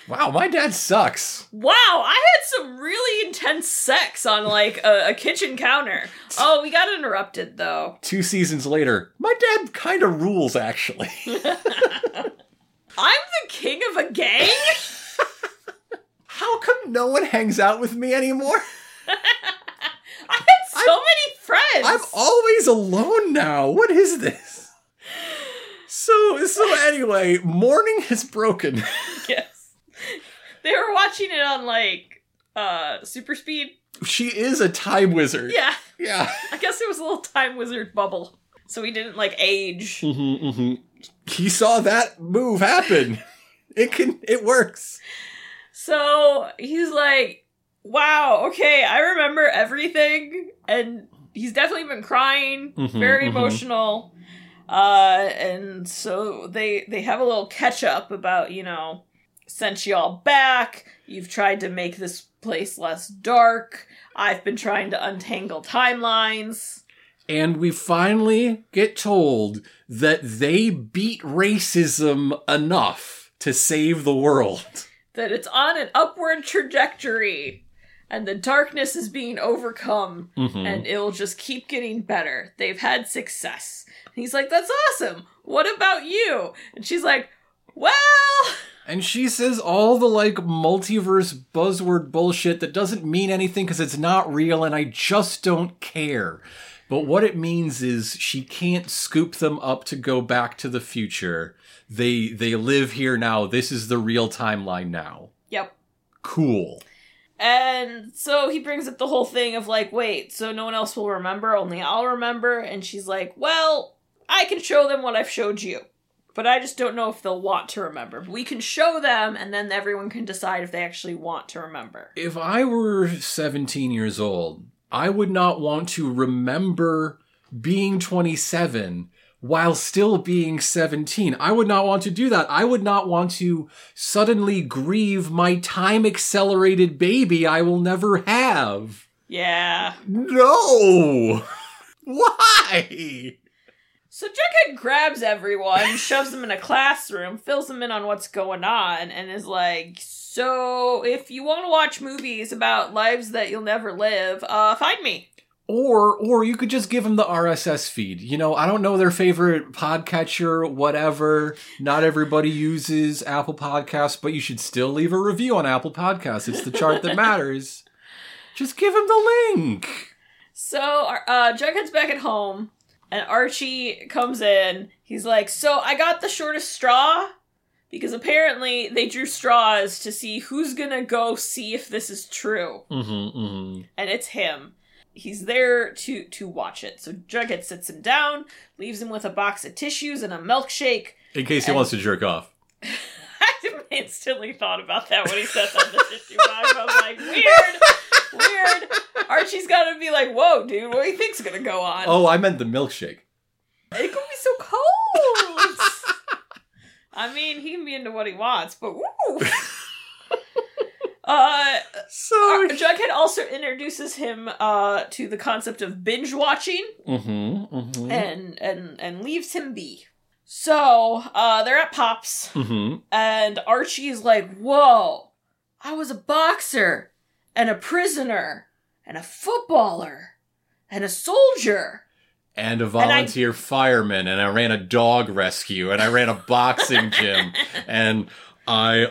Wow, my dad sucks.
wow i had some really intense sex on like a, a kitchen counter oh we got interrupted though
Two seasons later, my dad kind of rules, actually.
I'm the king of a gang?
How come no one hangs out with me anymore?
I had so many friends.
I'm always alone now. What is this? So so anyway, morning has broken.
yes. They were watching it on like uh super speed.
She is a time wizard.
Yeah.
Yeah.
I guess it was a little time wizard bubble. So he didn't like age.
Mm-hmm, mm-hmm. He saw that move happen. It can it works.
So he's like, Wow, okay, I remember everything and he's definitely been crying,
Mhm,
very
mhm.
emotional. Uh and so they they have a little catch up about, you know, sent y'all back. You've tried to make this place less dark. I've been trying to untangle timelines.
And we finally get told that they beat racism enough to save the world.
That it's on an upward trajectory and the darkness is being overcome
Mhm.
and it'll just keep getting better. They've had success. And he's like, That's awesome. What about you? And she's like, Well,
And she says all the like multiverse buzzword bullshit that doesn't mean anything because it's not real and I just don't care. But what it means is she can't scoop them up to go back to the future. They they live here now. This is the real timeline now.
Yep.
Cool.
And so he brings up the whole thing of like, wait, so no one else will remember, only I'll remember. And she's like, well, I can show them what I've showed you. But I just don't know if they'll want to remember. We can show them, and then everyone can decide if they actually want to remember.
If I were 17 years old, I would not want to remember being 27 while still being 17. I would not want to do that. I would not want to suddenly grieve my time accelerated baby I will never have.
Yeah.
No! Why?
So Jughead grabs everyone, shoves them in a classroom, fills them in on what's going on, and is like, "So, if you want to watch movies about lives that you'll never live, uh, find me."
Or or you could just give them the RSS feed. You know, I don't know their favorite podcatcher, whatever. Not everybody uses Apple Podcasts, but you should still leave a review on Apple Podcasts. It's the chart that matters. Just give them the link.
So, uh, Jughead's back at home, and Archie comes in. He's like, "So, I got the shortest straw." Because apparently they drew straws to see who's gonna go see if this is true.
Mm-hmm, mm-hmm.
and it's him. He's there to to watch it. So Jughead sits him down, leaves him with a box of tissues and a milkshake.
In case he wants to jerk off.
I instantly thought about that when he said that the tissue box. I was like, weird, weird. Archie's gotta be like, whoa, dude, what do you think's gonna go on?
Oh, I meant the milkshake.
It could be so cold. I mean, he can be into what he wants, but woo. uh,
So.
Ar- Jughead also introduces him uh, to the concept of binge watching.
Mm-hmm, mm-hmm.
and and and leaves him be. So uh, they're at Pops,
mm-hmm.
and Archie's like, "Whoa, I was a boxer, and a prisoner, and a footballer, and a soldier."
and a volunteer fireman, and I ran a dog rescue, and I ran a boxing gym, and I uh,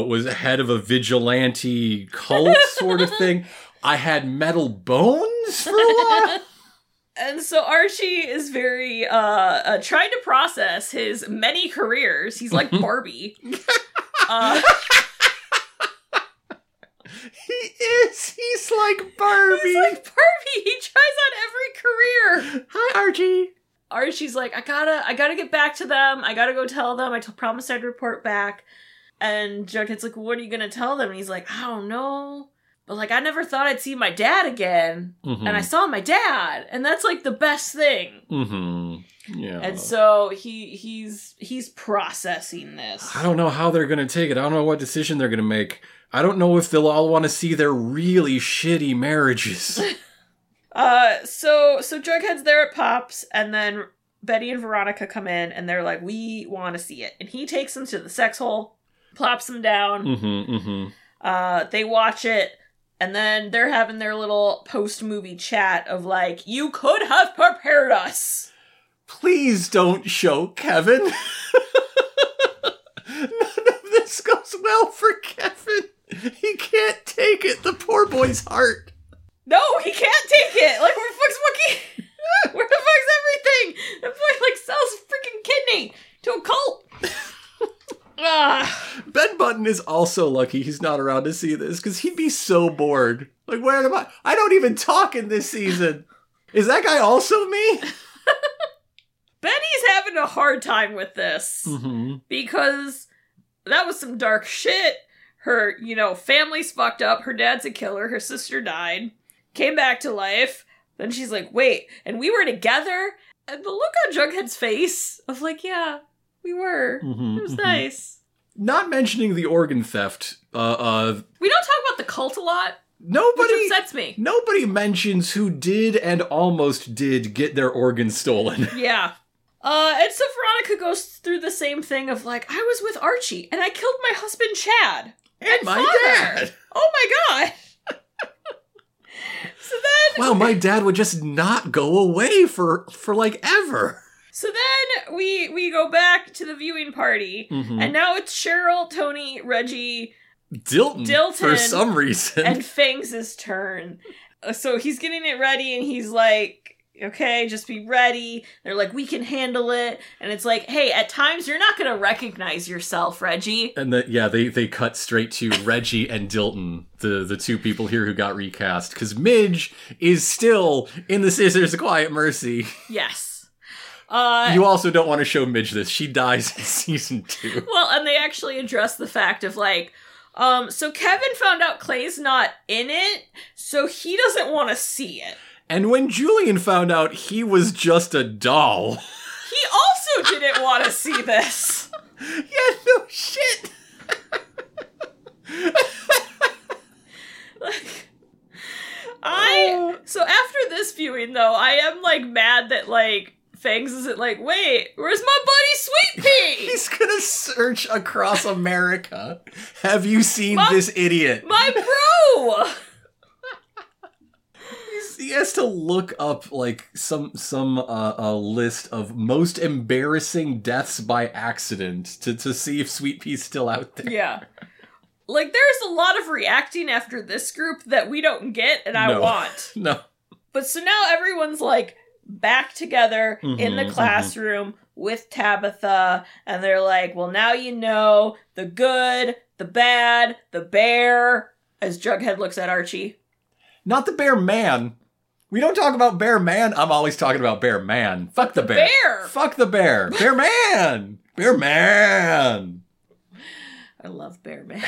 uh, was head of a vigilante cult sort of thing. I had metal bones for a while.
And so Archie is very uh, uh trying to process his many careers. He's like Barbie. uh,
he is. He's like Barbie.
he's like Barbie. He tries on every career.
Hi, Archie.
Archie's like, I gotta, I gotta get back to them. I gotta go tell them. I t- promised I'd report back. And Jughead's like, what are you gonna tell them? And he's like, I don't know. But like, I never thought I'd see my dad again.
Mm-hmm.
And I saw my dad. And that's like the best thing.
Mm-hmm. Yeah.
And so he he's he's processing this.
I don't know how they're gonna take it. I don't know what decision they're gonna make. I don't know if they'll all want to see their really shitty marriages.
Uh so so Jughead's there at Pops and then Betty and Veronica come in and they're like, We wanna see it. And he takes them to the sex hole, plops them down.
mm-hmm. Mm-hmm.
Uh, they watch it, and then they're having their little post movie chat of like, "You could have prepared us."
Please don't show Kevin. None of this goes well for Kevin. He can't take it. The poor boy's heart.
No, he can't take it. Like, where the fuck's Wookie? where the fuck's everything? The boy like sells freaking kidney to a cult. Ah,
Ben Button is also lucky he's not around to see this because he'd be so bored. Like, where am I? I don't even talk in this season. Is that guy also me?
Betty's having a hard time with this.
Mm-hmm.
because that was some dark shit. Her, you know, family's fucked up. Her dad's a killer. Her sister died, came back to life. Then she's like, wait, and we were together? And the look on Jughead's face of like, yeah, we were.
Mhm,
It was
mhm.
nice.
Not mentioning the organ theft. Uh, uh,
We don't talk about the cult a lot, which
nobody.
upsets me.
Nobody mentions who did and almost did get their organs stolen.
Yeah. Uh, and so Veronica goes through the same thing of like, I was with Archie and I killed my husband Chad.
And my
father.
dad.
Oh my god. so then
Wow, my dad would just not go away for for like ever.
So then we we go back to the viewing party,
Mhm.
and now it's Cheryl, Tony, Reggie,
Dilton,
Dilton
for some reason.
and Fangs' turn. So he's getting it ready, and he's like, "Okay, just be ready." They're like, "We can handle it," and it's like, "Hey, at times you're not gonna recognize yourself, Reggie."
And the, yeah, they they cut straight to Reggie and Dilton, the the two people here who got recast, because Midge is still in the Sisters of Quiet Mercy.
Yes. Uh,
you also don't want to show Midge this; she dies in season two.
Well, and they actually address the fact of like, um, so Kevin found out Clay's not in it, so he doesn't want to see it.
And when Julian found out he was just a doll,
he also didn't want to see this.
Yeah, no shit.
Like, I so after this viewing though, I am like mad that like Fangs isn't like, wait, where's my buddy Sweet Pea?
He's gonna search across America. Have you seen
Mom-
this idiot?
my bro.
He has to look up like some some uh, a list of most embarrassing deaths by accident to, to see if Sweet Pea's still out there.
Yeah. Like there's a lot of reacting after this group that we don't get and I
No.
want.
No.
But so now everyone's like back together in the
Mhm, mhm.
classroom with Tabitha, and they're like, well, now you know the good, the bad, the bear, as Jughead looks at Archie.
Not the Bear Man. We don't talk about Bear Man. I'm always talking about Bear Man. Fuck the,
The
bear.
bear!
Fuck the bear. Bear Man. Bear Man.
I love Bear Man. so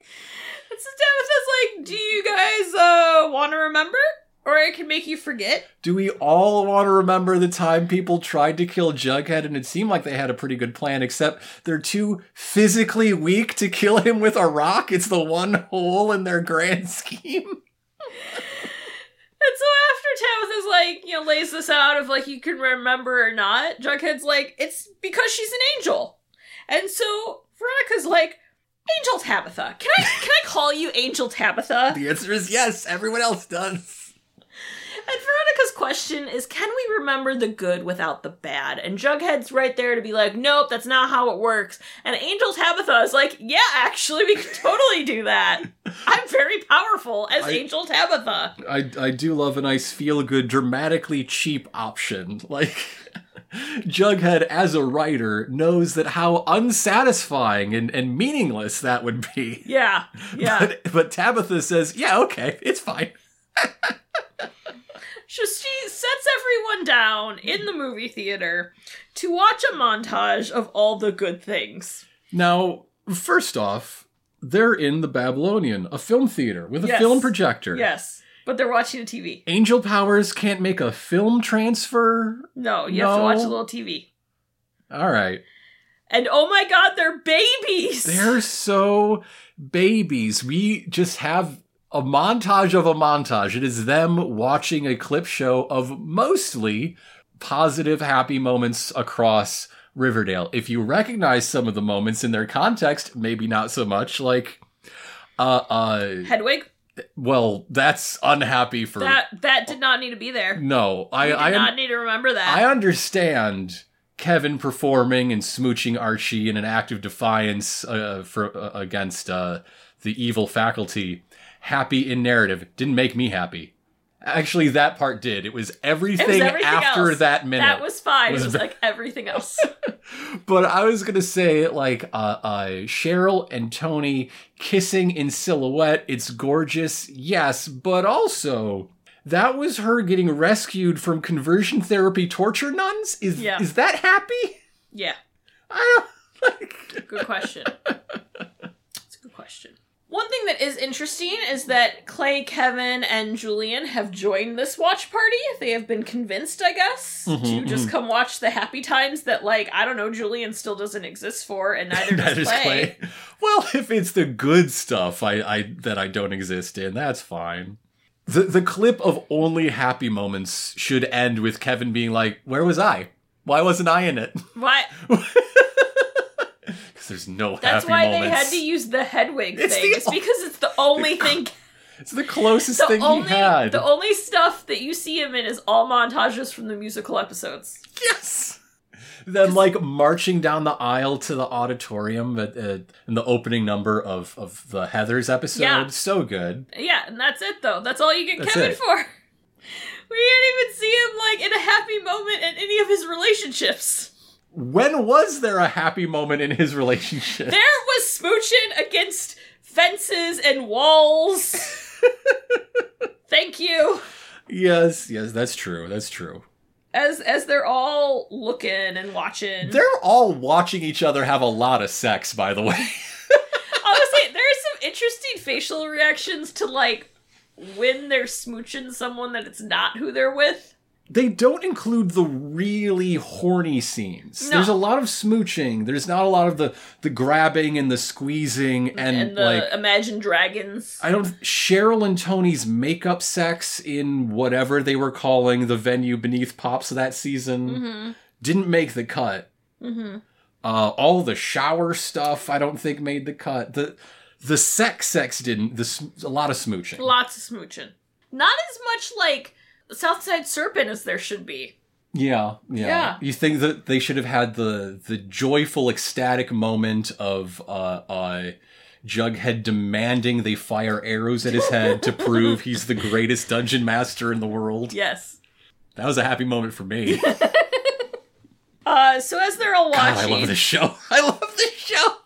Tabitha's like, do you guys uh want to remember? Or I can make you forget?
Do we all want to remember the time people tried to kill Jughead and it seemed like they had a pretty good plan, except they're too physically weak to kill him with a rock? It's the one hole in their grand scheme.
And so after Tabitha's like, you know, lays this out of like you can remember or not, Jughead's like, it's because she's an angel. And so Veronica's like, Angel Tabitha. Can I can I call you Angel Tabitha?
The answer is yes, everyone else does.
And Veronica's question is, can we remember the good without the bad? And Jughead's right there to be like, nope, that's not how it works. And Angel Tabitha is like, yeah, actually, we can totally do that. I'm very powerful as
I-
Angel Tabitha.
I, I do love a nice feel good, dramatically cheap option. Like, Jughead, as a writer, knows that how unsatisfying and, and meaningless that would be.
Yeah, yeah.
But, but Tabitha says, yeah, okay, it's fine.
Just she sets everyone down in the movie theater to watch a montage of all the good things.
Now, first off, they're in the Babylonian, a film theater with a
Yes.
film projector.
Yes, but they're watching a TV.
Angel Powers can't make a film transfer.
No, you have to
No.
watch a little TV.
All right.
And oh my god, they're babies!
They're so babies. We just have a montage of a montage. It is them watching a clip show of mostly positive, happy moments across Riverdale. If you recognize some of the moments in their context, maybe not so much. Like, uh, uh,
Hedwig,
well, that's unhappy for.
that that did not need to be there.
no, I,
I not need to remember that.
I understand Kevin performing and smooching Archie in an act of defiance uh, for uh, against uh, the evil faculty. Happy in narrative didn't make me happy. Actually, that part did. It was
it
everything,
was everything
after
else.
that minute.
That was fine.
was
it was like everything else.
but I was gonna say like uh, uh, Cheryl and Tony kissing in silhouette. It's gorgeous, yes, but also that was her getting rescued from conversion therapy torture nuns. Is
Yeah.
is that happy?
yeah,
I don't like.
good question. It's a good question. One thing that is interesting is that Clay, Kevin, and Julian have joined this watch party. They have been convinced, I guess, to
Mhm,
just come watch the happy times that, like, I don't know, Julian still doesn't exist for, and neither
That
does Clay.
Clay. Well, if it's the good stuff I, I that I don't exist in, that's fine. The the clip of only happy moments should end with Kevin being like, "Where was I? Why wasn't I in it?"
Why?
Because there's no
That's
happy
why
moments.
they had to use the Hedwig
It's
thing.
the
It's because it's the only thing
It's the closest
the
thing
only
he had.
the only stuff that you see him in is all montages from the musical episodes.
yes. Them like marching down the aisle to the auditorium at, uh, in the opening number of of the Heather's episode.
Yeah.
So good.
Yeah, and that's it though. That's all you get
That's
Kevin
it.
for. We didn't even see him like in a happy moment in any of his relationships.
When was there a happy moment in his relationship?
There was smooching against fences and walls. Thank you.
yes, yes, that's true. That's true.
As as they're all looking and watching.
They're all watching each other have a lot of sex, by the way.
Honestly, there's some interesting facial reactions to like when they're smooching someone that it's not who they're with.
They don't include the really horny scenes.
No.
There's a lot of smooching. There's not a lot of the the grabbing and the squeezing and,
And, the
like
Imagine Dragons.
I don't Cheryl and Tony's makeup sex in whatever they were calling the venue beneath Pops that season
Mm-hmm.
didn't make the cut. Uh, all the shower stuff I don't think made the cut. The the sex sex didn't. The a lot of smooching.
Lots of smooching. Not as much like Southside Serpent as there should be.
Yeah, yeah,
Yeah.
You think that they should have had the the joyful, ecstatic moment of uh, uh, Jughead demanding they fire arrows at his head to prove he's the greatest dungeon master in the world.
Yes.
That was a happy moment for me.
Uh, so as they're all watching, I
love this show. I love this show.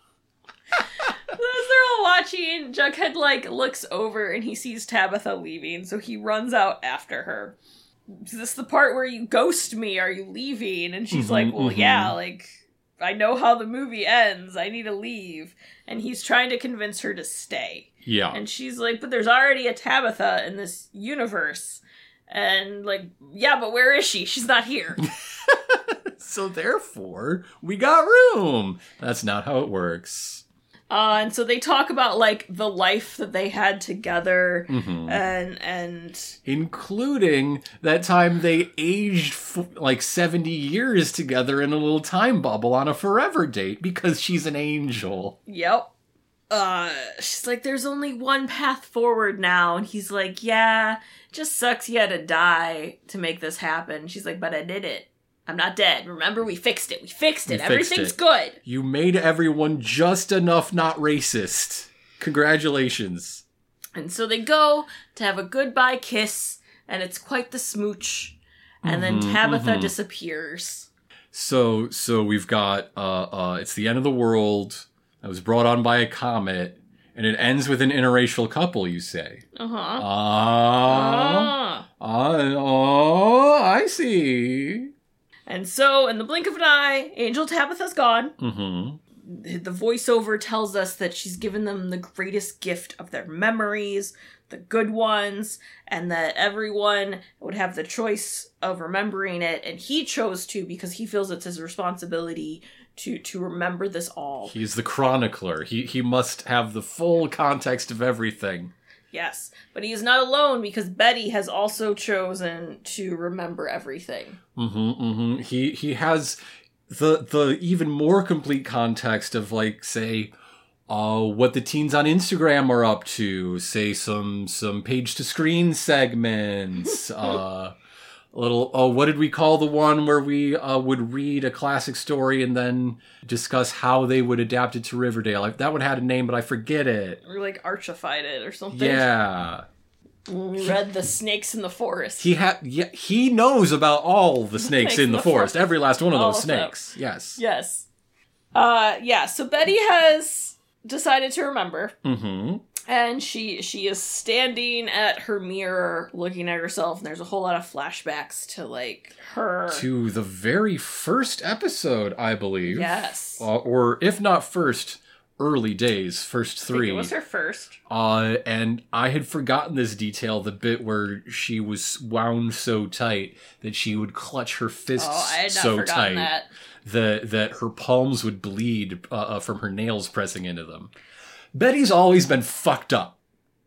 All watching, Jughead like looks over and he sees Tabitha leaving, so he runs out after her. Is this the part where you ghost me? Are you leaving? And she's
Mhm,
like, Well,
mhm.
yeah, like I know how the movie ends. I need to leave. And he's trying to convince her to stay.
Yeah,
And she's like, But there's already a Tabitha in this universe. And like, yeah, but where is she? She's not here.
so therefore we got room. That's not how it works.
Uh, and so they talk about like the life that they had together,
Mhm.
and and
including that time they aged f- like 70 years together in a little time bubble on a forever date because she's an angel.
yep. Uh, she's like, "There's only one path forward now," and he's like, "Yeah, just sucks you had to die to make this happen." She's like, "But I did it. I'm not dead. Remember, we fixed it. We fixed
We
it.
fixed
Everything's
it."
good."
You made everyone just enough not racist. Congratulations.
And so they go to have a goodbye kiss, and it's quite the smooch. And then
Mhm,
Tabitha
mhm.
disappears.
So so we've got uh uh it's the end of the world that was brought on by a comet and it ends with an interracial couple, you say.
Uh huh.
Ah. Ah, oh, I see.
And so, in the blink of an eye, Angel Tabitha's gone.
Mhm.
The voiceover tells us that she's given them the greatest gift of their memories, the good ones, and that everyone would have the choice of remembering it. And he chose to because he feels it's his responsibility to to remember this all.
He's the chronicler. He he must have the full context of everything.
Yes, but he is not alone because Betty has also chosen to remember everything.
Mm-hmm, mm-hmm. He he has the the even more complete context of like say uh what the teens on Instagram are up to, say some some page to screen segments, uh a little oh what did we call the one where we uh would read a classic story and then discuss how they would adapt it to Riverdale. Like, that one had a name but I forget it.
Or like archified it or something.
Yeah.
We read The Snakes in the Forest.
He had yeah, he knows about all the snakes in the, forest,
forest.
every last one of
All
those
of them.
snakes. Yes.
Yes. Uh yeah, so Betty has decided to remember
Mm-hmm.
And she she is standing at her mirror looking at herself and there's a whole lot of flashbacks to like her
To the very first episode, I believe.
Yes.
Uh, or if not first, early days, first three.
It was her first.
Uh, and I had forgotten this detail, the bit where she was wound so tight that she would clutch her fists
Oh, I had not
so tight
that.
that that her palms would bleed uh, uh, from her nails pressing into them. Betty's always been fucked up.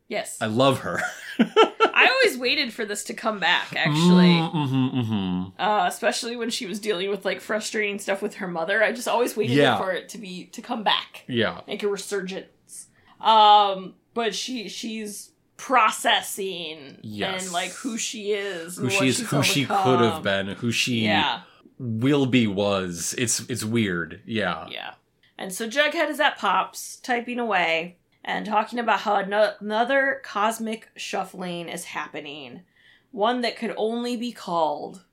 Yes.
I love her.
I always waited for this to come back, actually.
mm-hmm, mm-hmm.
Uh, especially when she was dealing with like frustrating stuff with her mother. I just always waited
Yeah.
for it to be to come back.
Yeah.
Make a resurgence. Um, but she she's processing
Yes.
and like who she is,
Who she is,
she's
who she could have been, who she
Yeah,
will be was. It's it's weird. Yeah.
yeah. And so Jughead is at Pops, typing away and talking about how another cosmic shuffling is happening, one that could only be called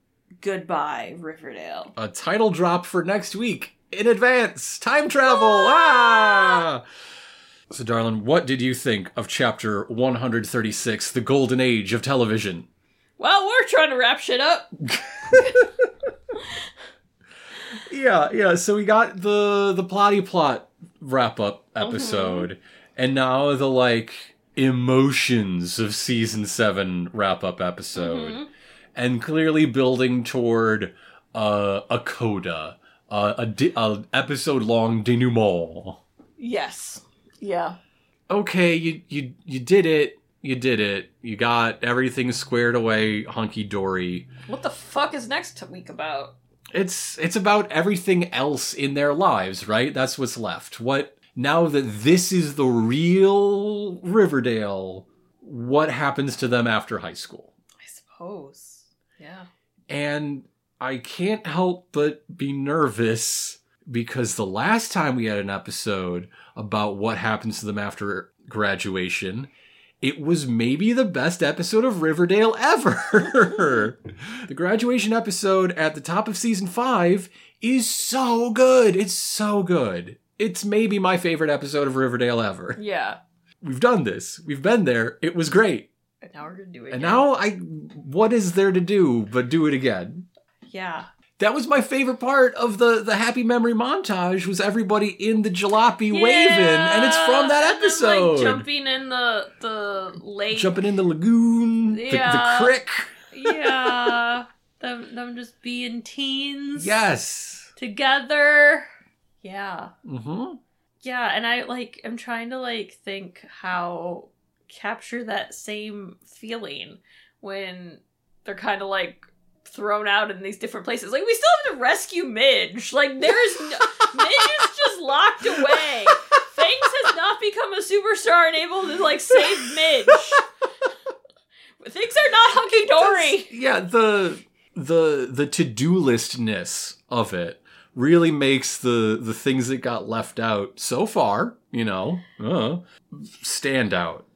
"Goodbye Riverdale."
A title drop for next week in advance. Time travel. Ah! So, darling, what did you think of chapter 136, The Golden Age of Television?
Well, we're trying to wrap shit up.
Yeah, yeah. So we got the the plotty plot wrap up episode, and now the like emotions of season seven wrap up episode. and clearly building toward uh, a coda, uh, a, di- a episode long denouement.
Yes. Yeah.
Okay, you you you did it. You did it. You got everything squared away, hunky dory.
What the fuck is next week about?
It's it's about everything else in their lives, right? That's what's left. What now that this is the real Riverdale, what happens to them after high school?
I suppose. Yeah.
And I can't help but be nervous because the last time we had an episode about what happens to them after graduation, it was maybe the best episode of Riverdale ever. the graduation episode at the top of season five is so good. It's so good. It's maybe my favorite episode of Riverdale ever.
Yeah.
We've done this. We've been there. It was great.
And now we're gonna do it.
And
again.
now I what is there to do but do it again?
Yeah.
That was my favorite part of the the happy memory montage was everybody in the jalopy waving and it's from that episode.
like, jumping in the the lake.
Jumping in the lagoon, the,
Yeah.
the crick.
yeah. them them just being teens.
Yes.
Together. Yeah.
mm-hmm.
Yeah, and I like i'm trying to like think how capture that same feeling when they're kind of like thrown out in these different places. Like we still have to rescue Midge. Like there's no, Midge is just locked away. Fangs has not become a superstar and able to like save Midge. Things are not hunky dory.
Yeah, the the the to-do listness of it really makes the the things that got left out so far, you know, uh, stand out.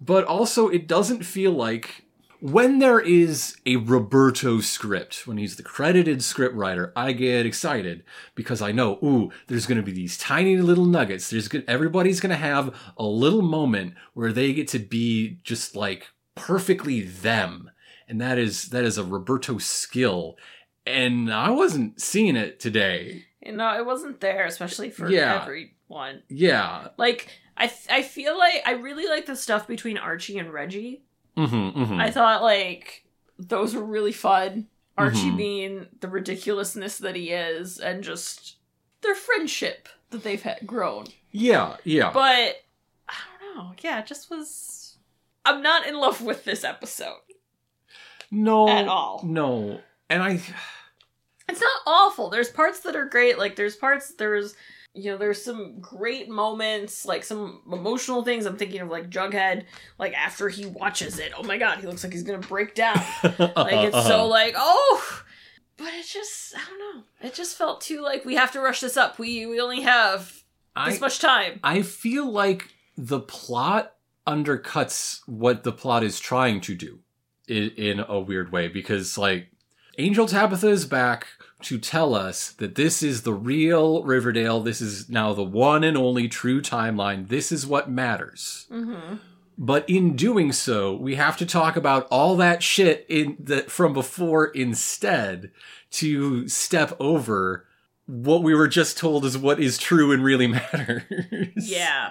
But also it doesn't feel like when there is a Roberto script, when he's the credited script writer, I get excited because I know, ooh, there's going to be these tiny little nuggets. There's good, everybody's going to have a little moment where they get to be just like perfectly them, and that is that is a Roberto skill. And I wasn't seeing it today.
You know, it wasn't there, especially for
Yeah.
everyone.
Yeah.
Like I, th- I feel like I really like the stuff between Archie and Reggie.
Mm-hmm, mm-hmm.
I thought like those were really fun. Archie
Mhm.
being the ridiculousness that he is, and just their friendship that they've had grown.
yeah, yeah.
But I don't know. Yeah, it just was. I'm not in love with this episode.
no.
at all.
No. And I
It's not awful. There's parts that are great. Like there's parts there's you know there's some great moments, like some emotional things. I'm thinking of like Jughead, like after he watches it. Oh my god, he looks like he's gonna break down. Like it's
Uh-huh.
so like oh, but it just I don't know. It just felt too like we have to rush this up. We we only have this
I,
much time.
I feel like the plot undercuts what the plot is trying to do in, in a weird way because like Angel Tabitha is back to tell us that this is the real Riverdale. This is now the one and only true timeline. This is what matters.
Mm-hmm.
But in doing so, we have to talk about all that shit in that from before instead to step over what we were just told is what is true and really matters.
Yeah.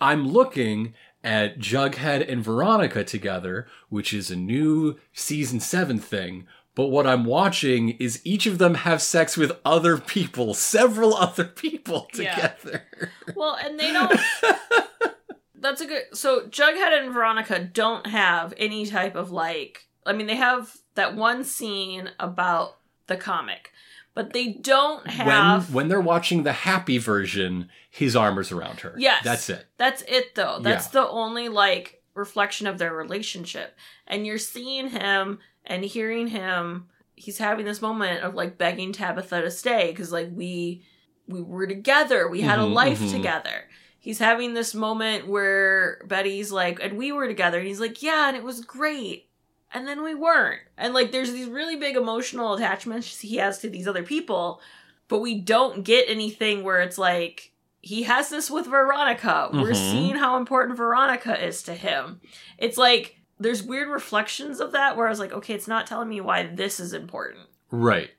I'm looking at Jughead and Veronica together, which is a new season 7 thing. But what I'm watching is each of them have sex with other people, several other people
Yeah.
together.
Well, and they don't. That's a good. So Jughead and Veronica don't have any type of like. I mean, they have that one scene about the comic, but they don't have.
when when they're watching the happy version, his arm is around her.
Yes.
That's it.
That's it though. That's
Yeah.
the only like reflection of their relationship. And you're seeing him and hearing him he's having this moment of like begging Tabitha to stay cuz like we we were together. We had a
Mhm,
life
mhm.
together. He's having this moment where Betty's like and we were together and he's like, "Yeah, and it was great." And then we weren't. And like there's these really big emotional attachments he has to these other people, but we don't get anything where it's like he has this with Veronica. We're
Mhm.
seeing how important Veronica is to him. It's like there's weird reflections of that where I was like, okay, it's not telling me why this is important.
Right.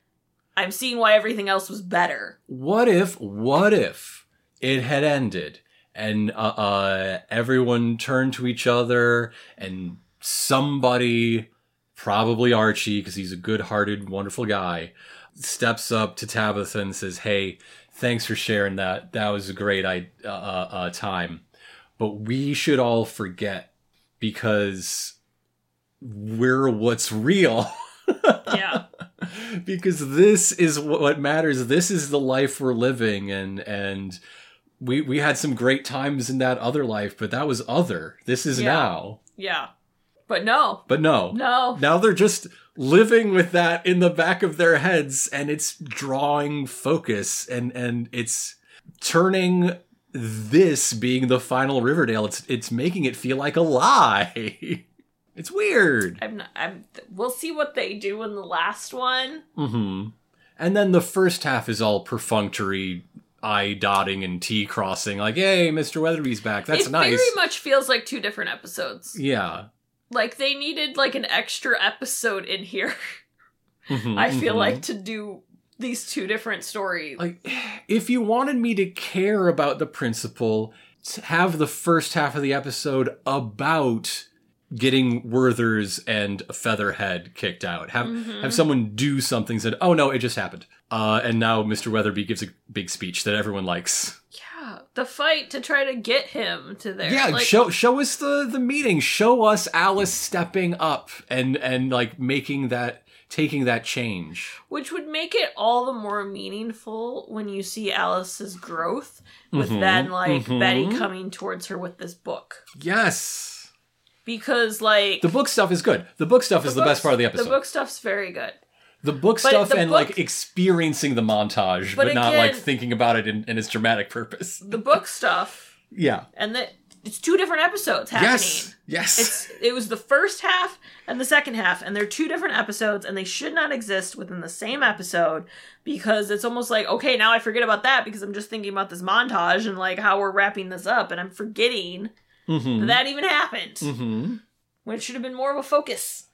I'm seeing why everything else was better.
What if, what if it had ended and uh, uh, everyone turned to each other and somebody probably Archie, because he's a good hearted, wonderful guy, steps up to Tabitha and says, Hey, thanks for sharing that. That was a great uh, uh, uh, time. But we should all forget because we're what's real.
Yeah.
because this is what matters. This is the life we're living, and and we we had some great times in that other life, but that was other. This is
Yeah.
now.
Yeah. But no.
But no,
No.
now they're just living with that in the back of their heads, and it's drawing focus, and and it's turning this being the final Riverdale. It's it's making it feel like a lie. it's weird.
I'm not I'm we'll see what they do in the last one.
hmm And then the first half is all perfunctory I dotting and T crossing, like, "Hey, Mr. Weatherbee's back. That's
it
nice."
It very much feels like two different episodes.
yeah.
Like they needed like an extra episode in here.
Mhm,
I feel
mhm.
like to do these two different stories.
like if you wanted me to care about the principal, have the first half of the episode about getting Werther's and Featherhead kicked out. Have
Mhm.
have someone do something said, "Oh no, it just happened." Uh, and now Mr. Weatherbee gives a big speech that everyone likes.
yeah, the fight to try to get him to there.
Yeah,
like,
show show us the the meeting. Show us Alice stepping up and and like making that taking that change.
which would make it all the more meaningful when you see Alice's growth with
Mhm,
then like
mhm.
Betty coming towards her with this book.
Yes.
Because like
The book stuff is good. The book stuff is the, best part of the episode.
The book stuff's very good.
The book
But
stuff
the
and
book-
like experiencing the montage, but,
But
not like thinking about it in, in its dramatic purpose.
The book stuff
Yeah.
and the it's two different episodes happening.
Yes. Yes.
It's it was the first half and the second half, and they're two different episodes, and they should not exist within the same episode because it's almost like okay, now I forget about that because I'm just thinking about this montage and like how we're wrapping this up, and I'm forgetting
mm-hmm.
that that even happened
mm-hmm.
when it should have been more of a focus.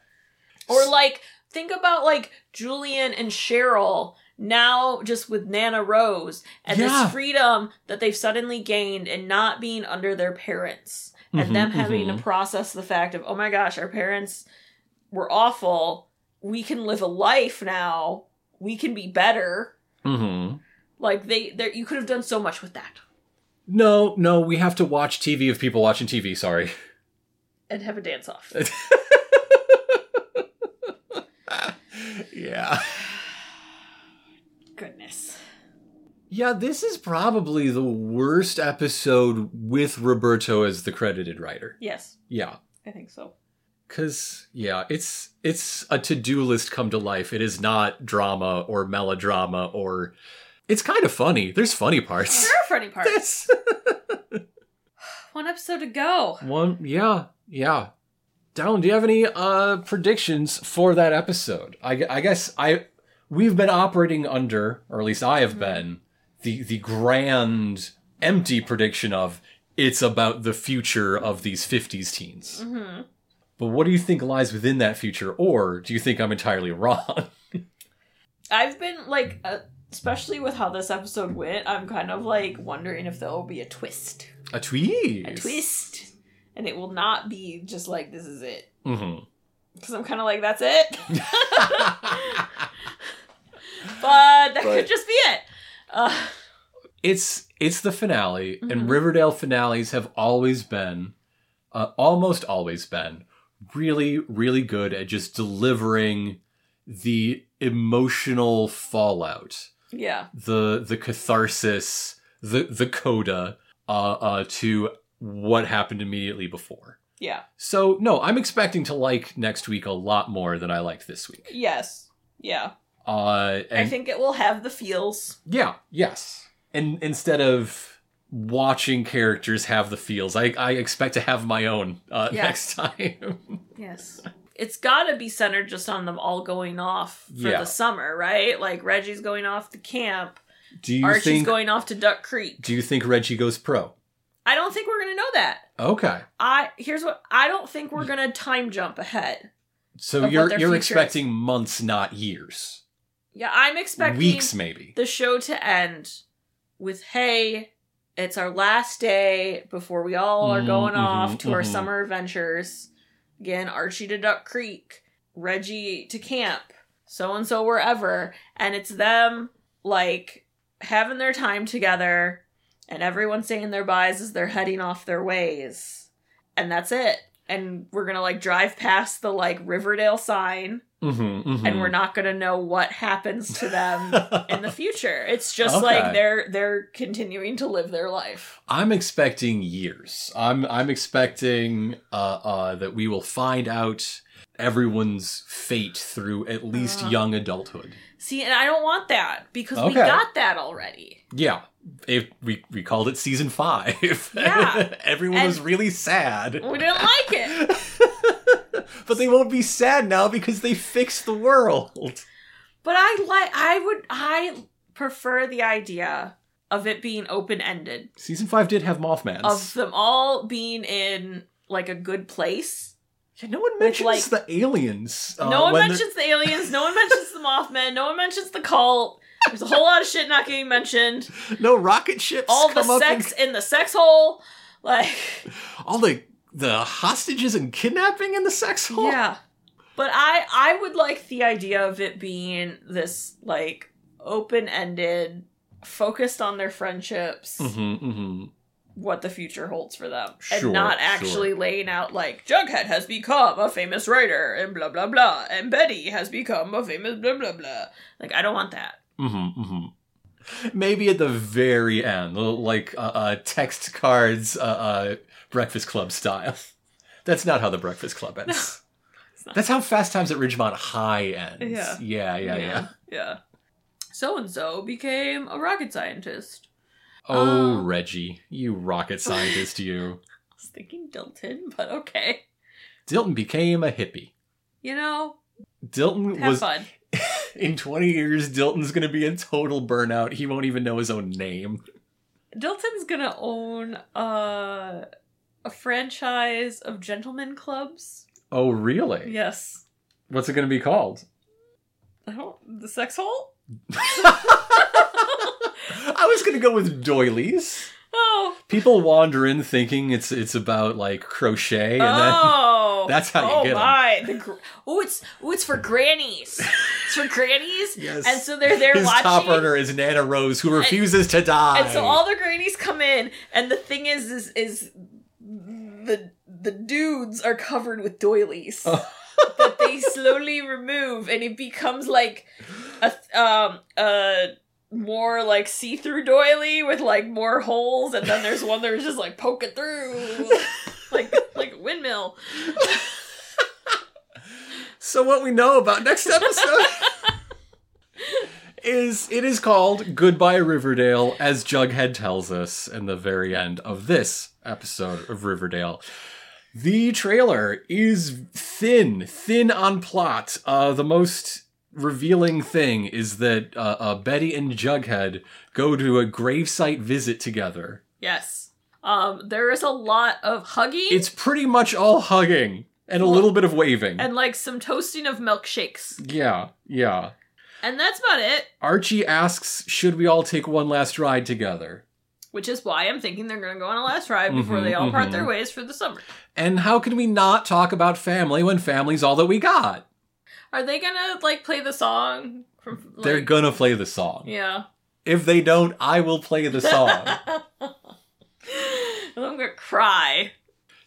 Or like think about like Julian and Cheryl now just with Nana Rose and
Yeah.
this freedom that they've suddenly gained and not being under their parents and
Mhm,
them having
mhm.
to process the fact of oh my gosh our parents were awful we can live a life now we can be better
Mm-hmm.
like they there you could have done so much with that
No, no, we have to watch TV of people watching TV. Sorry.
and have a dance off
yeah.
goodness
Yeah, this is probably the worst episode with Roberto as the credited writer.
yes
Yeah.
i think so
Cause yeah, it's it's a to-do list come to life. It is not drama or melodrama or it's kind of funny. There's funny parts.
there are funny parts one episode to go
one, yeah, yeah. Dallin, do you have any uh predictions for that episode? I, I guess I we've been operating under, or at least I have been, the the grand empty prediction of it's about the future of these 50s teens.
mm-hmm.
But what do you think lies within that future, or do you think I'm entirely wrong?
I've been like, uh, especially with how this episode went, I'm kind of like wondering if there will be a twist,
A twist.
a twist, and it will not be just like this is it.
Mm-hmm.
Because I'm kind of like that's it, but that
But-
could just be it. Uh,
it's it's the finale,
Mhm.
and Riverdale finales have always been, uh, almost always been, really really good at just delivering the emotional fallout,
yeah,
the the catharsis, the the coda, uh, uh, to what happened immediately before.
yeah,
So no, I'm expecting to like next week a lot more than I liked this week.
yes, yeah.
Uh, and
I think it will have the feels.
yeah, yes. And instead of watching characters have the feels, I, I expect to have my own uh,
Yeah.
next time.
Yes. It's got to be centered just on them all going off for
Yeah.
the summer, right? Like Reggie's going off to camp,
do you
Archie's
think?
going off to Duck Creek.
do you think Reggie goes pro?
I don't think we're gonna know that.
Okay,
I here's what I don't think we're gonna time jump ahead.
so you're you're expecting months, not years,
Yeah, I'm expecting
weeks, maybe.
the show to end with hey, it's our last day before we all are
Mm,
going
mhm,
off to our
mhm.
summer adventures. Again, Archie to Duck Creek. Reggie to camp, so and so wherever, and it's them like having their time together, and everyone saying their byes as they're heading off their ways, and that's it. And we're gonna like drive past the like Riverdale sign,
Mm-hmm,
and we're not gonna know what happens to them in the future. It's just
Okay.
like they're they're continuing to live their life.
I'm expecting years. I'm I'm expecting uh, uh, that we will find out everyone's fate through at least
Uh.
young adulthood.
See, and I don't want that because we got that already.
Yeah, if we we called it season five.
Yeah.
everyone was really sad,
We didn't like it.
But they won't be sad now because they fixed the world.
But I like I would I prefer the idea of it being open ended.
Season five did have Mothman.
Of them all being in like a good place.
yeah, no one mentions
like-
the aliens. uh,
no one
when they're-
mentions the aliens, no one mentions the Mothman, no one mentions the cult. There's a whole lot of shit not getting mentioned.
no rocket ships.
All the
come up and-
sex in the sex hole. Like
all the the hostages and kidnapping in the sex hole.
Yeah. But I I would like the idea of it being this like open-ended focused on their friendships,
Mm-hmm, mm-hmm.
what the future holds for them.
Sure,
and not
sure.
actually laying out like Jughead has become a famous writer and blah blah blah and Betty has become a famous blah blah blah. Like I don't want that.
Mm-hmm, mm-hmm. Maybe at the very end, like uh, uh, text cards, uh, uh, Breakfast Club style. That's not how the Breakfast Club ends.
not.
That's how Fast Times at Ridgemont High ends.
Yeah.
yeah, yeah. yeah.
Yeah. So and so became a rocket scientist.
Oh,
Um,
Reggie, you rocket scientist, you.
I was thinking Dilton, but okay.
Dilton became a hippie.
You know,
Dilton
have
was
fun.
in 20 years. Dilton's gonna be a total burnout. He won't even know his own name.
Dilton's gonna own uh, a franchise of gentlemen clubs.
Oh, really?
Yes.
What's it gonna be called?
I don't. The sex hole?
I was gonna go with doilies.
Oh.
People wander in thinking it's it's about like crochet, and
oh.
that's how you
oh
get
my. The gr- oh, it's oh, it's for grannies. it's for grannies.
Yes.
And so they're there
then his
watching.
top earner is Nana Rose, who refuses to die.
And so all the grannies come in, and the thing is, is, is the the dudes are covered with doilies
Oh.
that they slowly remove, and it becomes like a um a more like see through doily with like more holes, and then there's one that's just like poking through, like like a windmill.
So what we know about next episode is it is called Goodbye Riverdale, as Jughead tells us in the very end of this episode of Riverdale. The trailer is thin, thin on plot. Uh, the most revealing thing is that uh, uh, Betty and Jughead go to a gravesite visit together.
Yes. Um, there is a lot of hugging
It's pretty much all hugging and a little bit of waving.
and like some toasting of milkshakes,
yeah, yeah.
and that's about it.
Archie asks, should we all take one last ride together?
Which is why I'm thinking they're going to go on a last ride before
Mhm,
they all part
mhm.
their ways for the summer.
And how can we not talk about family when family's all that we got?
Are they going to like play the song from? Like,
They're gonna play the song.
Yeah.
If they don't, I will play the song.
I'm gonna cry.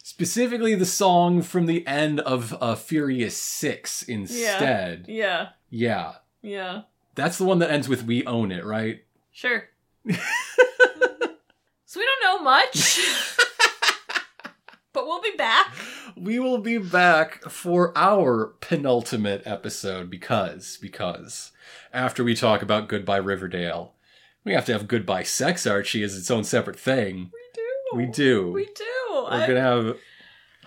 Specifically, the song from the end of uh, Furious 6 instead.
Yeah.
Yeah.
Yeah. Yeah.
That's the one that ends with We Own It, right?
Sure. so we don't know much. but we'll be back.
We will be back for our penultimate episode because, because after we talk about Goodbye Riverdale, we have to have Goodbye Sex Archie as its own separate thing.
We do.
We do.
We do.
We're
I-
gonna have.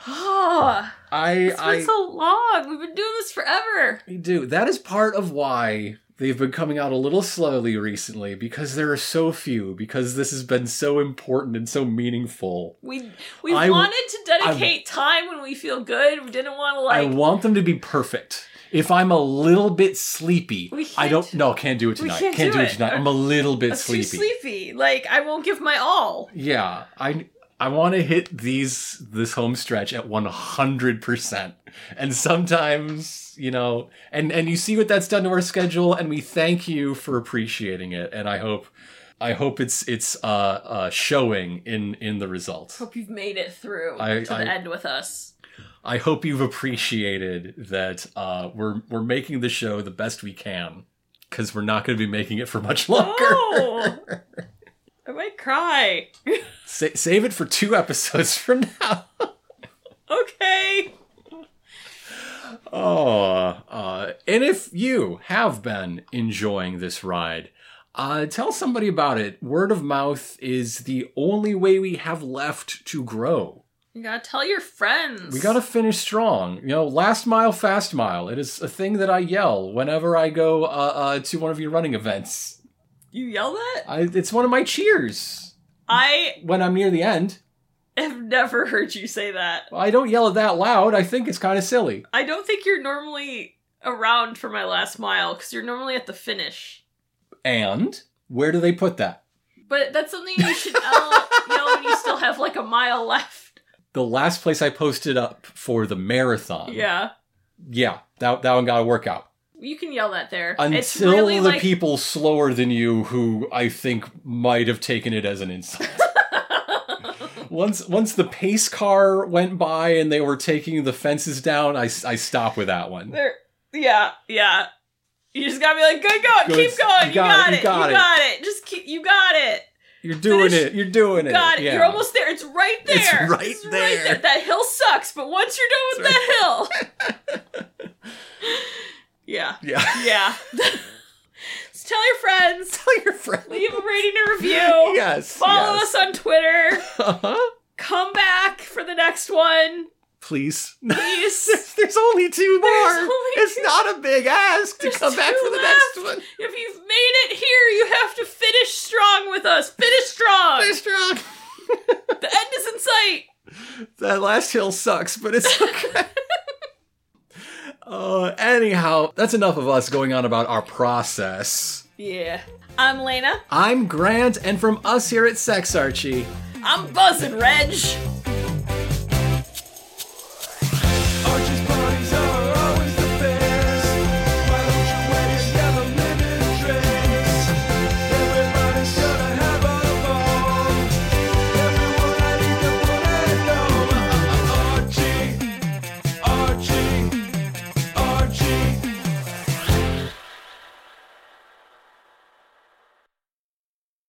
Oh,
I.
it's
I.
been so long. We've been doing this forever.
we do. That is part of why they've been coming out a little slowly recently because there are so few. Because this has been so important and so meaningful.
We we
I-
wanted to dedicate time when we feel good. We didn't want to like I
want them to be perfect. If I'm a little bit sleepy, I don't. No, can't do it tonight.
can't do
do it
it.
tonight. I'm a little bit
I'm too
sleepy.
sleepy. Like I won't give my all.
Yeah, I I want to hit these this home stretch at 100%. And sometimes, you know, and and you see what that's done to our schedule and we thank you for appreciating it and I hope I hope it's it's uh uh showing in in the results.
Hope you've made it through
I-
to
I-
the end with us.
I hope you've appreciated that uh we're we're making the show the best we can cuz we're not going to be making it for much longer.
Oh, I might cry.
Sa- save it for two episodes from now.
okay.
Oh, uh, and if you have been enjoying this ride, uh, tell somebody about it. Word of mouth is the only way we have left to grow.
You gotta tell your friends.
We gotta finish strong. You know, last mile, fast mile. It is a thing that I yell whenever I go uh, uh, to one of your running events.
You yell that?
I, it's one of my cheers
I
when I'm near the end.
I've never heard you say that.
I don't yell it that loud. I think it's kind of silly.
I don't think you're normally around for my last mile because you're normally at the finish.
And where do they put that?
But that's something you should yell, yell when you still have like a mile left.
The last place I posted up for the marathon.
Yeah.
Yeah, that, that one got to work out.
You can yell that there.
Until
it's really
the
like
people slower than you who I think might have taken it as an insult. once once the pace car went by and they were taking the fences down, I, I stopped with that one.
there. Yeah, yeah. You just gotta be like, good going,
Good.
keep going.
You
You
got
got,
it, you got
you
it.
got it. Just keep. You got it.
You're doing
Finish-
it. You're doing it.
Got it.
Yeah.
You're almost there. It's right there.
It's right there.
That hill sucks, but once you're done with that hill, yeah,
Yeah.
yeah. so tell your friends.
Tell your friend.
Leave a rating and review.
Yes.
Follow
yes.
us on Twitter.
Uh-huh.
Come back for the next one.
Please.
Please.
there's, there's only two more.
Only
it's
two.
not a big ask to
There's
come back for the
left.
next one.
If you've made it here, you have to finish strong with us. Finish strong.
They're strong.
The end is in sight.
That last hill sucks, but it's okay. Uh, anyhow, that's enough of us going on about our process.
Yeah. I'm Lena.
I'm Grant, and from us here at Sex Archie,
I'm buzzing, Reg.